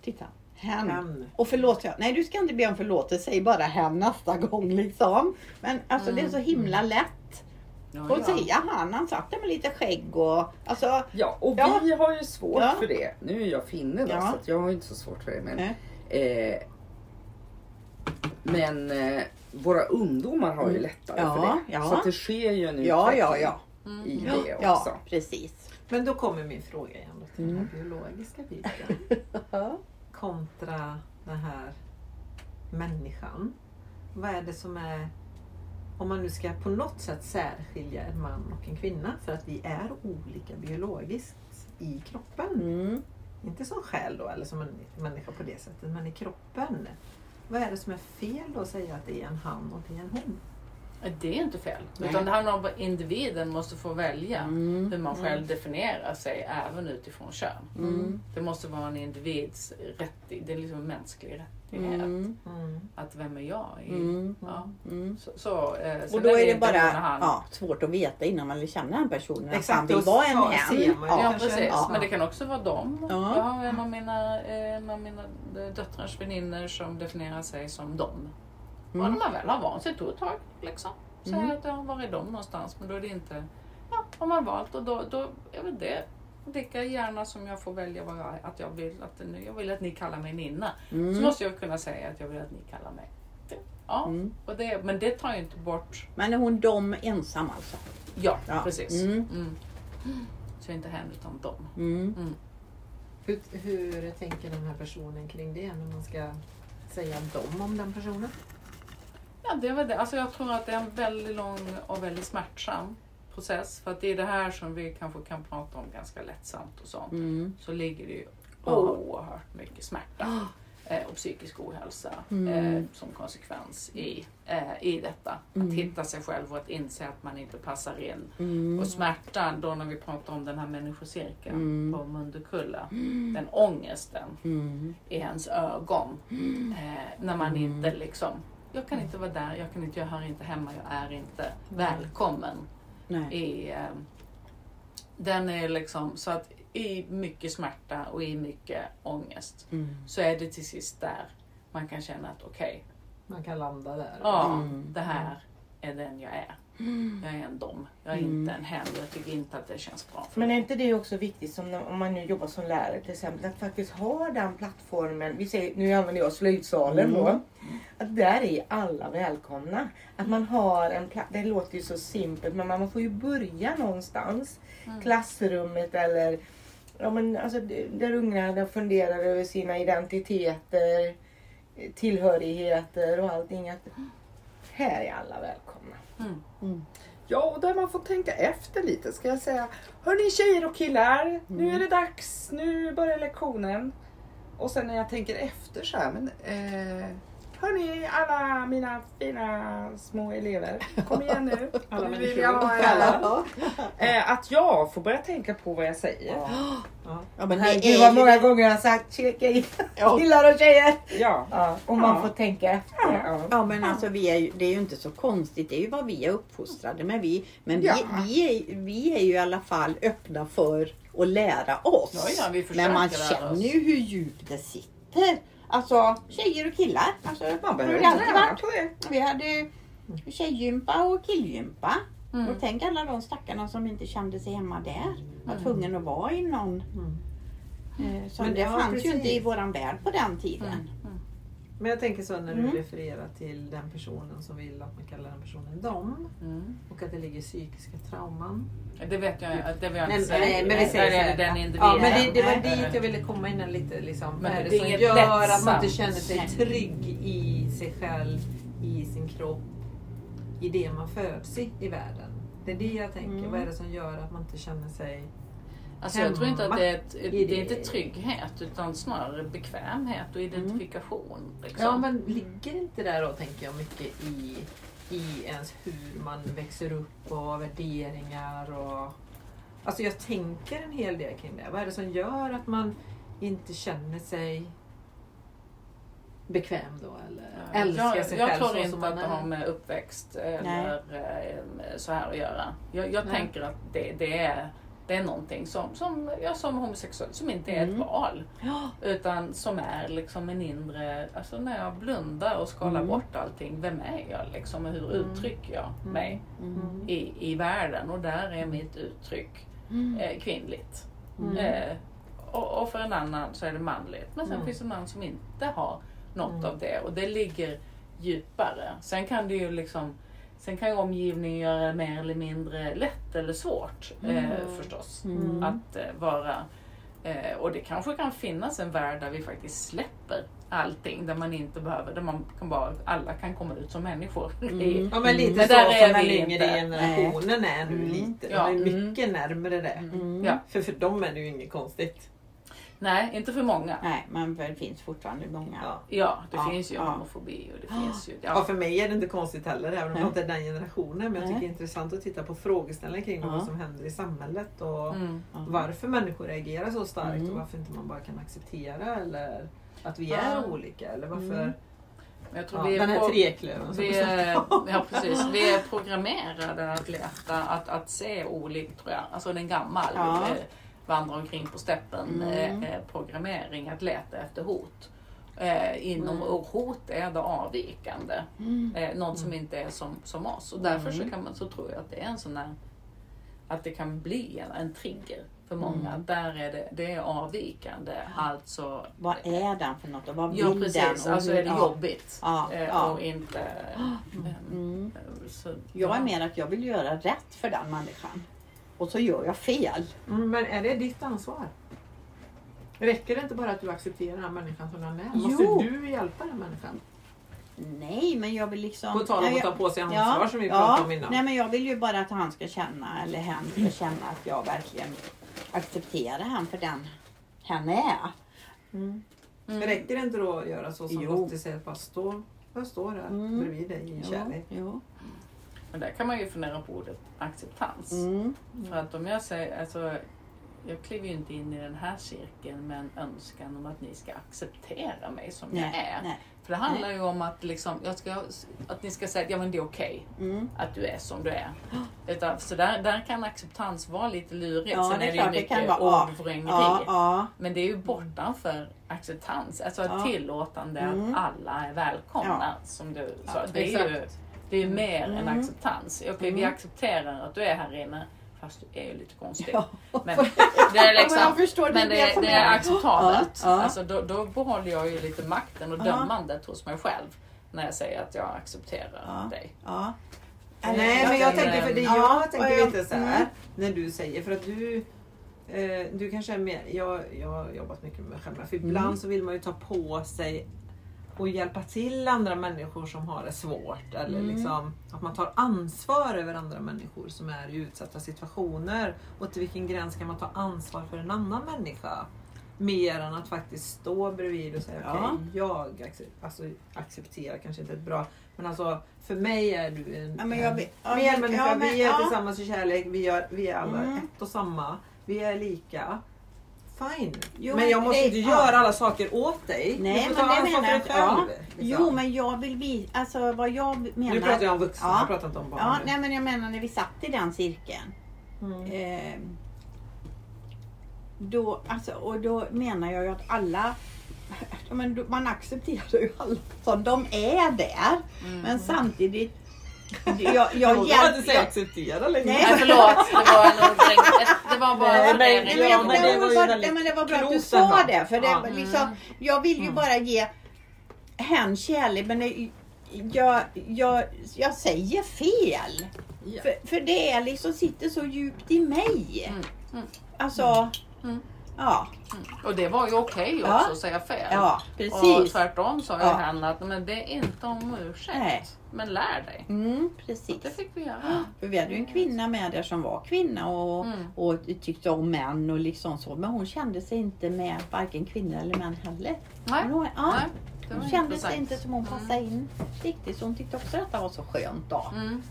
Titta, hen. Hen. Och förlåt, jag, nej du ska inte be om förlåtelse, säg bara hen nästa gång liksom. Men alltså det är så himla lätt ja, att säga han. Han satt där med lite skägg och alltså. Ja, och Ja. vi har ju svårt Ja. för det. Nu är jag finne då, Ja. så att jag har ju inte så svårt för det. Men, eh, men eh, våra ungdomar har ju Mm. lättare Ja, för det. ja. Så att det sker ju en Ja, ja, utveckling ja. i Mm. det också. Ja, precis. Men då kommer min fråga igen då till den Mm. här biologiska biten. (laughs) kontra den här människan. Vad är det som är, om man nu ska på något sätt särskilja en man och en kvinna för att vi är olika biologiskt i kroppen. Mm. Inte som själ då eller som en människa på det sättet men i kroppen. Vad är det som är fel då att säga att det är en han och det är en hon? Det är inte fel. Nej. Utan det handlar om att individen måste få välja Mm. hur man själv definierar sig även utifrån kön. Mm. Det måste vara en individs rättighet. Det är liksom en mänsklig rättighet. Mm. Mm. Att vem är jag? I, Mm. ja. Mm. Så, så, eh, Och då är det bara och han. ja, svårt att veta innan man känner den personen. Exakt, att han vill och vara en ju Ja, kanske. precis. Ja. Men det kan också vara dem. Ja. Jag har en av mina, eh, en av mina döttrars väninnor som definierar sig som dem. Och Mm. när man väl har vant sig ett tag liksom. Säger Mm. att ja, var är de någonstans? Men då är det inte, ja, har man valt och då, då är väl det lika gärna som jag får välja vad jag. Att jag vill att, nu- jag vill att ni kallar mig Nina. Så Mm. måste jag kunna säga att jag vill att ni kallar mig. Ja, Mm. och det, men det tar ju inte bort, Men är hon dom ensam alltså? ja, Ja. precis. Mm. Mm. Så inte hen utan dem. Mm. Hur, hur tänker den här personen kring det när man ska säga dom om den personen? Ja, det väl det. Alltså jag tror att det är en väldigt lång och väldigt smärtsam process. För att det är det här som vi kanske kan prata om ganska lättsamt och sånt. Mm. Så ligger det ju oerhört mycket smärta eh, och psykisk ohälsa Mm. eh, som konsekvens i, eh, i detta. Mm. Att hitta sig själv och att inse att man inte passar in. Mm. Och smärtan, då när vi pratar om den här människocirkeln Mm. på Mundukulla. Den ångesten Mm. i ens ögon. Eh, när man Mm. inte liksom, jag kan inte vara där, jag, kan inte, jag hör inte hemma, jag är inte välkommen. Nej. I, eh, den är liksom, så att i mycket smärta och i mycket ångest Mm. så är det till sist där man kan känna att okej, Man kan landa där. ja Mm. det här är den jag är. Jag är en dom, jag är Mm. inte en hen. Jag tycker inte att det känns bra. Men är inte det också viktigt som när, om man nu jobbar som lärare till exempel att faktiskt ha den plattformen. Vi säger, nu använder jag slöjdsalen Mm. då. Att där är alla välkomna. Att man har en plats. Det låter ju så simpelt men man får ju börja någonstans. Mm. Klassrummet eller ja, men alltså, där ungarna funderar över sina identiteter, tillhörigheter och allting. Att här är alla välkomna. Mm. Mm. Ja, och där man får tänka efter lite. Ska jag säga, hörni tjejer och killar, nu är det dags, nu börjar lektionen. Och sen när jag tänker efter så här, men eh, hörni alla mina fina små elever, kom igen nu. (laughs) Alla nu vill jag ha. (laughs) Ja. Eh, att jag får börja tänka på vad jag säger. Ja. Ja, men Herregud vad många gånger jag har sagt (laughs) killar och tjejer. Ja. Ja, och man Ja. får tänka efter. Ja. Ja men alltså vi är ju, det är ju inte så konstigt. Det är ju vad vi är uppfostrade med. Vi, men vi, Ja. vi, är, vi är ju i alla fall öppna för att lära oss. Ja, ja, vi försöker men man känner ju hur djupt det sitter. Alltså tjejer och killar. Alltså, Man behöver det träna varit. på det. Vi hade tjejgympa och killgympa. Mm. Och tänk alla de stackarna som inte kände sig hemma där. Var Mm. tvungen att vara i någon. Mm. Eh, så Men det ja, fanns ju precis. inte i våran värld på den tiden. Men jag tänker så när du Mm. refererar till den personen som vill att man kallar den personen dom Mm. och att det ligger psykiska trauman. Det vet jag, det vill jag inte säga. nej, men vi säger den individen. Ja, men det, det var Nej. dit jag ville komma innan lite. Liksom. Men Vad är det, det som gör att man inte lättsamt. känner sig trygg i sig själv, i sin kropp, i det man föds i, i världen? Det är det jag tänker. Mm. Vad är det som gör att man inte känner sig... Alltså jag tror inte att det är, ett, det är inte trygghet utan snarare bekvämhet och identifikation. Liksom. Ja, men ligger inte där då, tänker jag, mycket i, i ens hur man växer upp och värderingar och... Alltså jag tänker en hel del kring det. Vad är det som gör att man inte känner sig bekväm då eller älskar jag, sig jag själv tror så inte som att det har är. med uppväxt eller eh, så här att göra. Jag, jag Nej. tänker att det, det, är, det är någonting som, som jag som homosexuell som inte är ett Mm. val. Ja. Utan som är liksom en inre, alltså när jag blundar och skalar Mm. bort allting, vem är jag liksom och hur uttrycker jag Mm. mig Mm. i, i världen? Och där är mitt uttryck Mm. eh, kvinnligt. Mm. Eh, och, och för en annan så är det manligt. Men sen Mm. finns det en annan som inte har något Mm. av det och det ligger djupare. Sen kan det ju liksom Sen kan ju omgivningen göra det mer eller mindre lätt eller svårt eh, Mm. förstås. Mm. Att eh, vara eh, och det kanske kan finnas en värld där vi faktiskt släpper allting. Där man inte behöver, där man kan bara, alla kan komma ut som människor. (laughs) Mm. Ja men lite Men så där är den vi yngre generationen är nu Mm. lite. De Ja. är Mm. mycket närmare det. Mm. Ja. För för dem är det ju inget konstigt. Nej, inte för många. Nej, men det finns fortfarande många. Ja. Ja, det Ja, finns ju ja. homofobi och det finns ju... Ja. för mig är det inte konstigt heller även om jag inte är den generationen. Men jag tycker Nej. det är intressant att titta på frågeställningar kring Ja. vad som händer i samhället och Mm. Varför människor reagerar så starkt Mm. och varför inte man bara kan acceptera eller att vi Ja. är olika eller varför Mm. Men jag tror ja, vi är den här treklövern som Vi är, ja, precis. vi är programmerade att leta, att, att se olikt tror jag. Alltså den gammal Ja. Eh, vandra omkring på steppen Mm. eh, eh, programmering att leta efter hot. Eh, inom, Mm. Och hot är det avvikande. Mm. Eh, något som inte är som, som oss. Och därför så, Mm. kan man, så tror jag att det är en sån där att det kan bli en, en trigger för många. Mm. Där är det, det är avvikande. Alltså Vad är den för något och vad vill Ja den? precis, och alltså är det jobbigt. Ja, Eh, ja. Och inte... eh, Mm. så, Jag är ja. mer att jag vill göra rätt för den människan. Och så gör jag fel. Mm, men är det ditt ansvar? Räcker det inte bara att du accepterar den här människan som den är? Jo. Måste du hjälpa den människan? Nej, men jag vill liksom... På tal om att ta på sig ansvar som vi pratade om innan. Nej, men jag vill ju bara att han ska känna, eller hen ska känna att jag verkligen accepterar han för den han är. Mm. Mm. Räcker det inte då att göra så som Jo. Lottie säger, att bara stå, jag står här Mm. bredvid dig i kärlek. Jo. Men där kan man ju fundera på ordet acceptans. Mm. För att om jag säger, alltså, jag kliver ju inte in i den här cirkeln med en önskan om att ni ska acceptera mig som jag Nej, är. nej. För det handlar ju om att, liksom, jag ska, att ni ska säga att ja, men det är okej Mm. att du är som du är. Utan, så där, där kan acceptans vara lite lurigt. Ja, Sen det är är det ju klart, det mycket vara- ja. ordvrängeri. Ja, ja. Men det är ju bortanför acceptans. Alltså Ja. tillåtande Mm. att alla är välkomna. Som du sa. Ja, det är ju. Det är ju mer Mm. acceptans. Okej, vi Mm. accepterar att du är här inne. Fast du är ju lite konstig. Ja. Men (laughs) det är liksom, men jag förstår, men det det, är- acceptabelt. Ja, ja. Alltså, då, då behåller jag ju lite makten och Ja. dömandet hos mig själv. När jag säger att jag accepterar Ja. dig. ja. Nej men jag tänker för det Ja, jag tänker jag- lite så här mm. när du säger för att du eh, du kanske är mer, jag, jag har jobbat mycket med mig själv för ibland Mm. så vill man ju ta på sig och hjälpa till andra människor som har det svårt eller Mm. liksom att man tar ansvar över andra människor som är i utsatta situationer och till vilken gräns kan man ta ansvar för en annan människa? Mer än att faktiskt stå bredvid och säga Ja. okej, jag acce- alltså, accepterar kanske inte ett bra men alltså för mig är du en, Ja, men jag ja, ja, men- vi är ja. tillsammans i kärlek, vi, gör, vi är alla Mm. ett och samma. Vi är lika. Fine. Jo, men jag måste det- inte ja. göra alla saker åt dig. Nej, du får men ta det ansvar menar för jag. dig själv. Ja. liksom. Jo, men jag vill vi, alltså vad jag menar. Nu pratar jag om vuxna, Ja. jag pratar inte om barn. Ja, nu. nej men jag menar när vi satt i den cirkeln. Mm. Eh, då, alltså, och då menar jag ju att alla, (laughs) men man accepterar ju alla som de är där. Mm. Men samtidigt, jag, jag, Jag inte säga acceptera längre. Nej, Nej förlåt, det var en ordvräng. Det var bara Nej, (laughs) en men- fundering. Nej, men, Ja, jag, men det det var ju bara, väldigt nej, men det var bra att du sa det. För det, Ja. liksom, jag vill ju Mm. bara ge hen kärlek men det, jag, jag, jag säger fel. Ja. För, för det är liksom sitter så djupt i mig. Mm, mm, Alltså, Mm. Ja, mm. Och det var ju okej också Ja. att säga fel. ja Och precis. tvärtom sa Ja. jag henne att men det är inte om ursäkt. Nej. Men lär dig. Mm, precis. Det fick vi göra. För vi hade ju en kvinna med där som var kvinna och, Mm. och tyckte om män och liksom så. Men hon kände sig inte med varken kvinnor eller män heller. Nej. Hon, ja, Nej, hon kände sig inte som hon passade in riktigt. Så hon tyckte också att det var så skönt då. Mm.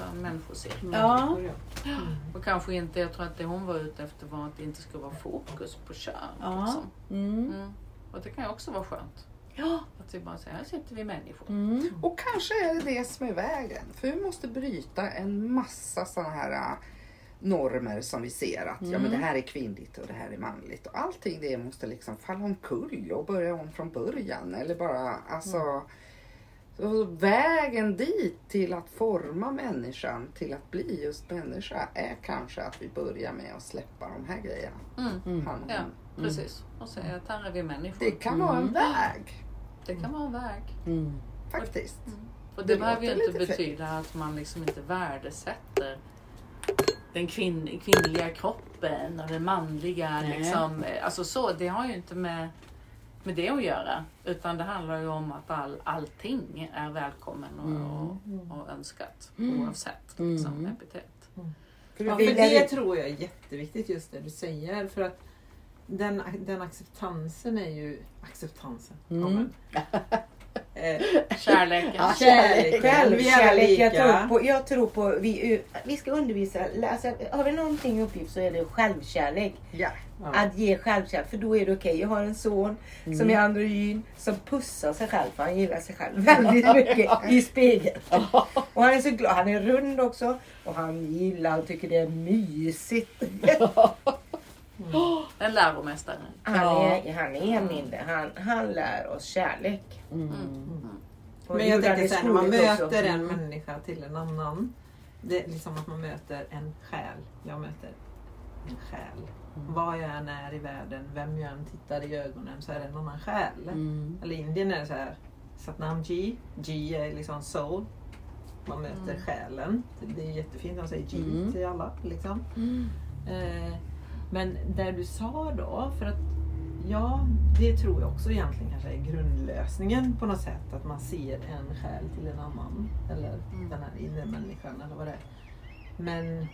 Mm. Vara en människocirkel. Ja. Mm. Och kanske inte, jag tror att det hon var ute efter var att det inte skulle vara fokus på kön. Ja. Liksom. Mm. Mm. Och det kan ju också vara skönt. Ja. Att vi bara säger, här sitter vi människor. Mm. Och kanske är det det som är vägen. För vi måste bryta en massa sådana här äh, normer som vi ser att ja, men det här är kvinnligt och det här är manligt. Och allting det måste liksom falla omkull och börja om från början. Eller bara alltså så vägen dit till att forma människan till att bli just människa är kanske att vi börjar med att släppa de här grejerna. Mm. Han och Ja, hon. precis. Och säga att här är vi människor. Det kan vara en väg Det kan vara en väg. Mm. faktiskt. Och det, Det behöver ju inte betyda att man liksom inte värdesätter den kvinn, kvinnliga kroppen och den manliga. Nej. Liksom, alltså så, det har ju inte med, med det att göra. Utan det handlar ju om att all, allting är välkommen och, och, och önskat oavsett liksom, Mm. epitet. För Ja, för det tror jag är jätteviktigt just det du säger. För att den, den acceptansen är ju... Acceptansen? Mm. Ja, men, (laughs) eh, Kärleken. Ja. kärleken. Vi är alla Självkärlek. Jag tror på, jag tror på vi, vi ska undervisa, alltså, har vi någonting i uppgift så är det självkärlek. Ja. Ja. Att ge självkärlek, för då är det okej. Jag har en son som är androgyn som pussar sig själv för han gillar sig själv väldigt mycket i spegeln. Och han är så glad. Han är rund också och han gillar och tycker det är mysigt. (laughs) En läromästare. Han är, han är min, han, han lär oss kärlek. Mm. Och Men jag tänker sen när man skolan också. möter en människa till en annan. Det är liksom att man möter en själ. Jag möter en själ. Vad jag än är i världen, vem jag än tittar i ögonen så är det en annan själ. Mm. Eller Indien är det så här. Satnam G. G är liksom soul. Man möter själen. Det är jättefint. De säger G Mm. till alla. Liksom. Mm. Eh, men det du sa då, för att ja, det tror jag också egentligen kanske är grundlösningen på något sätt. Att man ser en själ till en annan. Eller Mm. den här inre människan eller vad det är. Men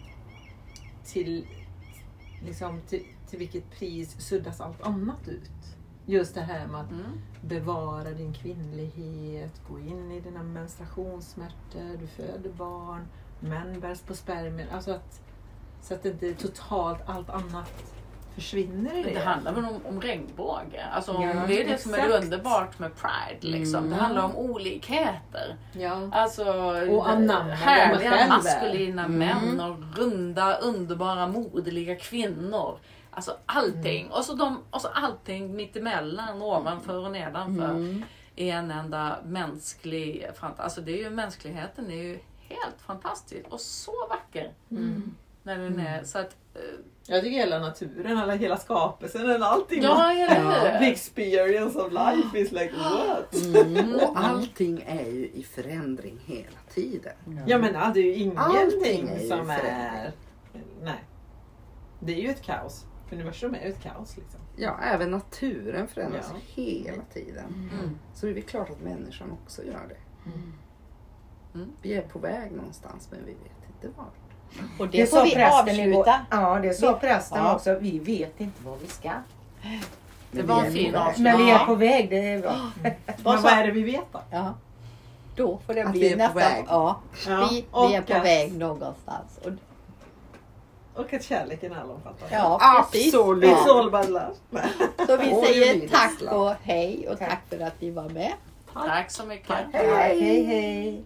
till, liksom, till, till vilket pris suddas allt annat ut? Just det här med att Mm. bevara din kvinnlighet, gå in i dina menstruationssmärtor, du föder barn, män bärs på spermier. Alltså att, så att det inte totalt allt annat försvinner i det. Det handlar väl om, om regnbåge. Alltså, Ja, det är det som är exakt. underbart med Pride. Liksom. Det Mm. handlar om olikheter. Ja. Alltså Och anamma härliga maskulina Mm. män och runda underbara moderliga kvinnor. Alltså allting. Mm. Och, så de, och så allting mittemellan, ovanför och nedanför. Mm. I en enda mänsklig... Alltså det är ju, mänskligheten är ju helt fantastisk och så vacker. Mm. När den är, så att, eh, Jag tycker hela naturen, eller hela skapelsen, eller allting. ja, Ja. hur? The experience of life is like (gasps) what? Mm. Och (laughs) allting är ju i förändring hela tiden. Jag menar, det är ju ingenting är ju som är... Nej. Det är ju ett kaos. Universum är ju ett kaos liksom. Ja, även naturen förändras Ja. hela tiden. Mm. Så det är väl klart att människan också gör det. Mm. Vi är på väg någonstans men vi vet inte vart. Och det, får vi avsluta. Ja, det sa prästen Ja. också. Vi vet inte var vi ska. Det Men var vi en är fin på väg. avslutning. Men vi är på väg, det är bra. (gasps) Men Vad vad är det vi vet då? Ja. Då får det Att bli vi är på nästa. väg. Ja, Ja, vi, vi är på att- väg någonstans. Och, Och att kärleken är allomfattande. ja, precis. Absolut. Ja. (laughs) Så vi säger tack och hej och Tack. tack för att ni var med. Tack så mycket. Hej, hej. hej. hej.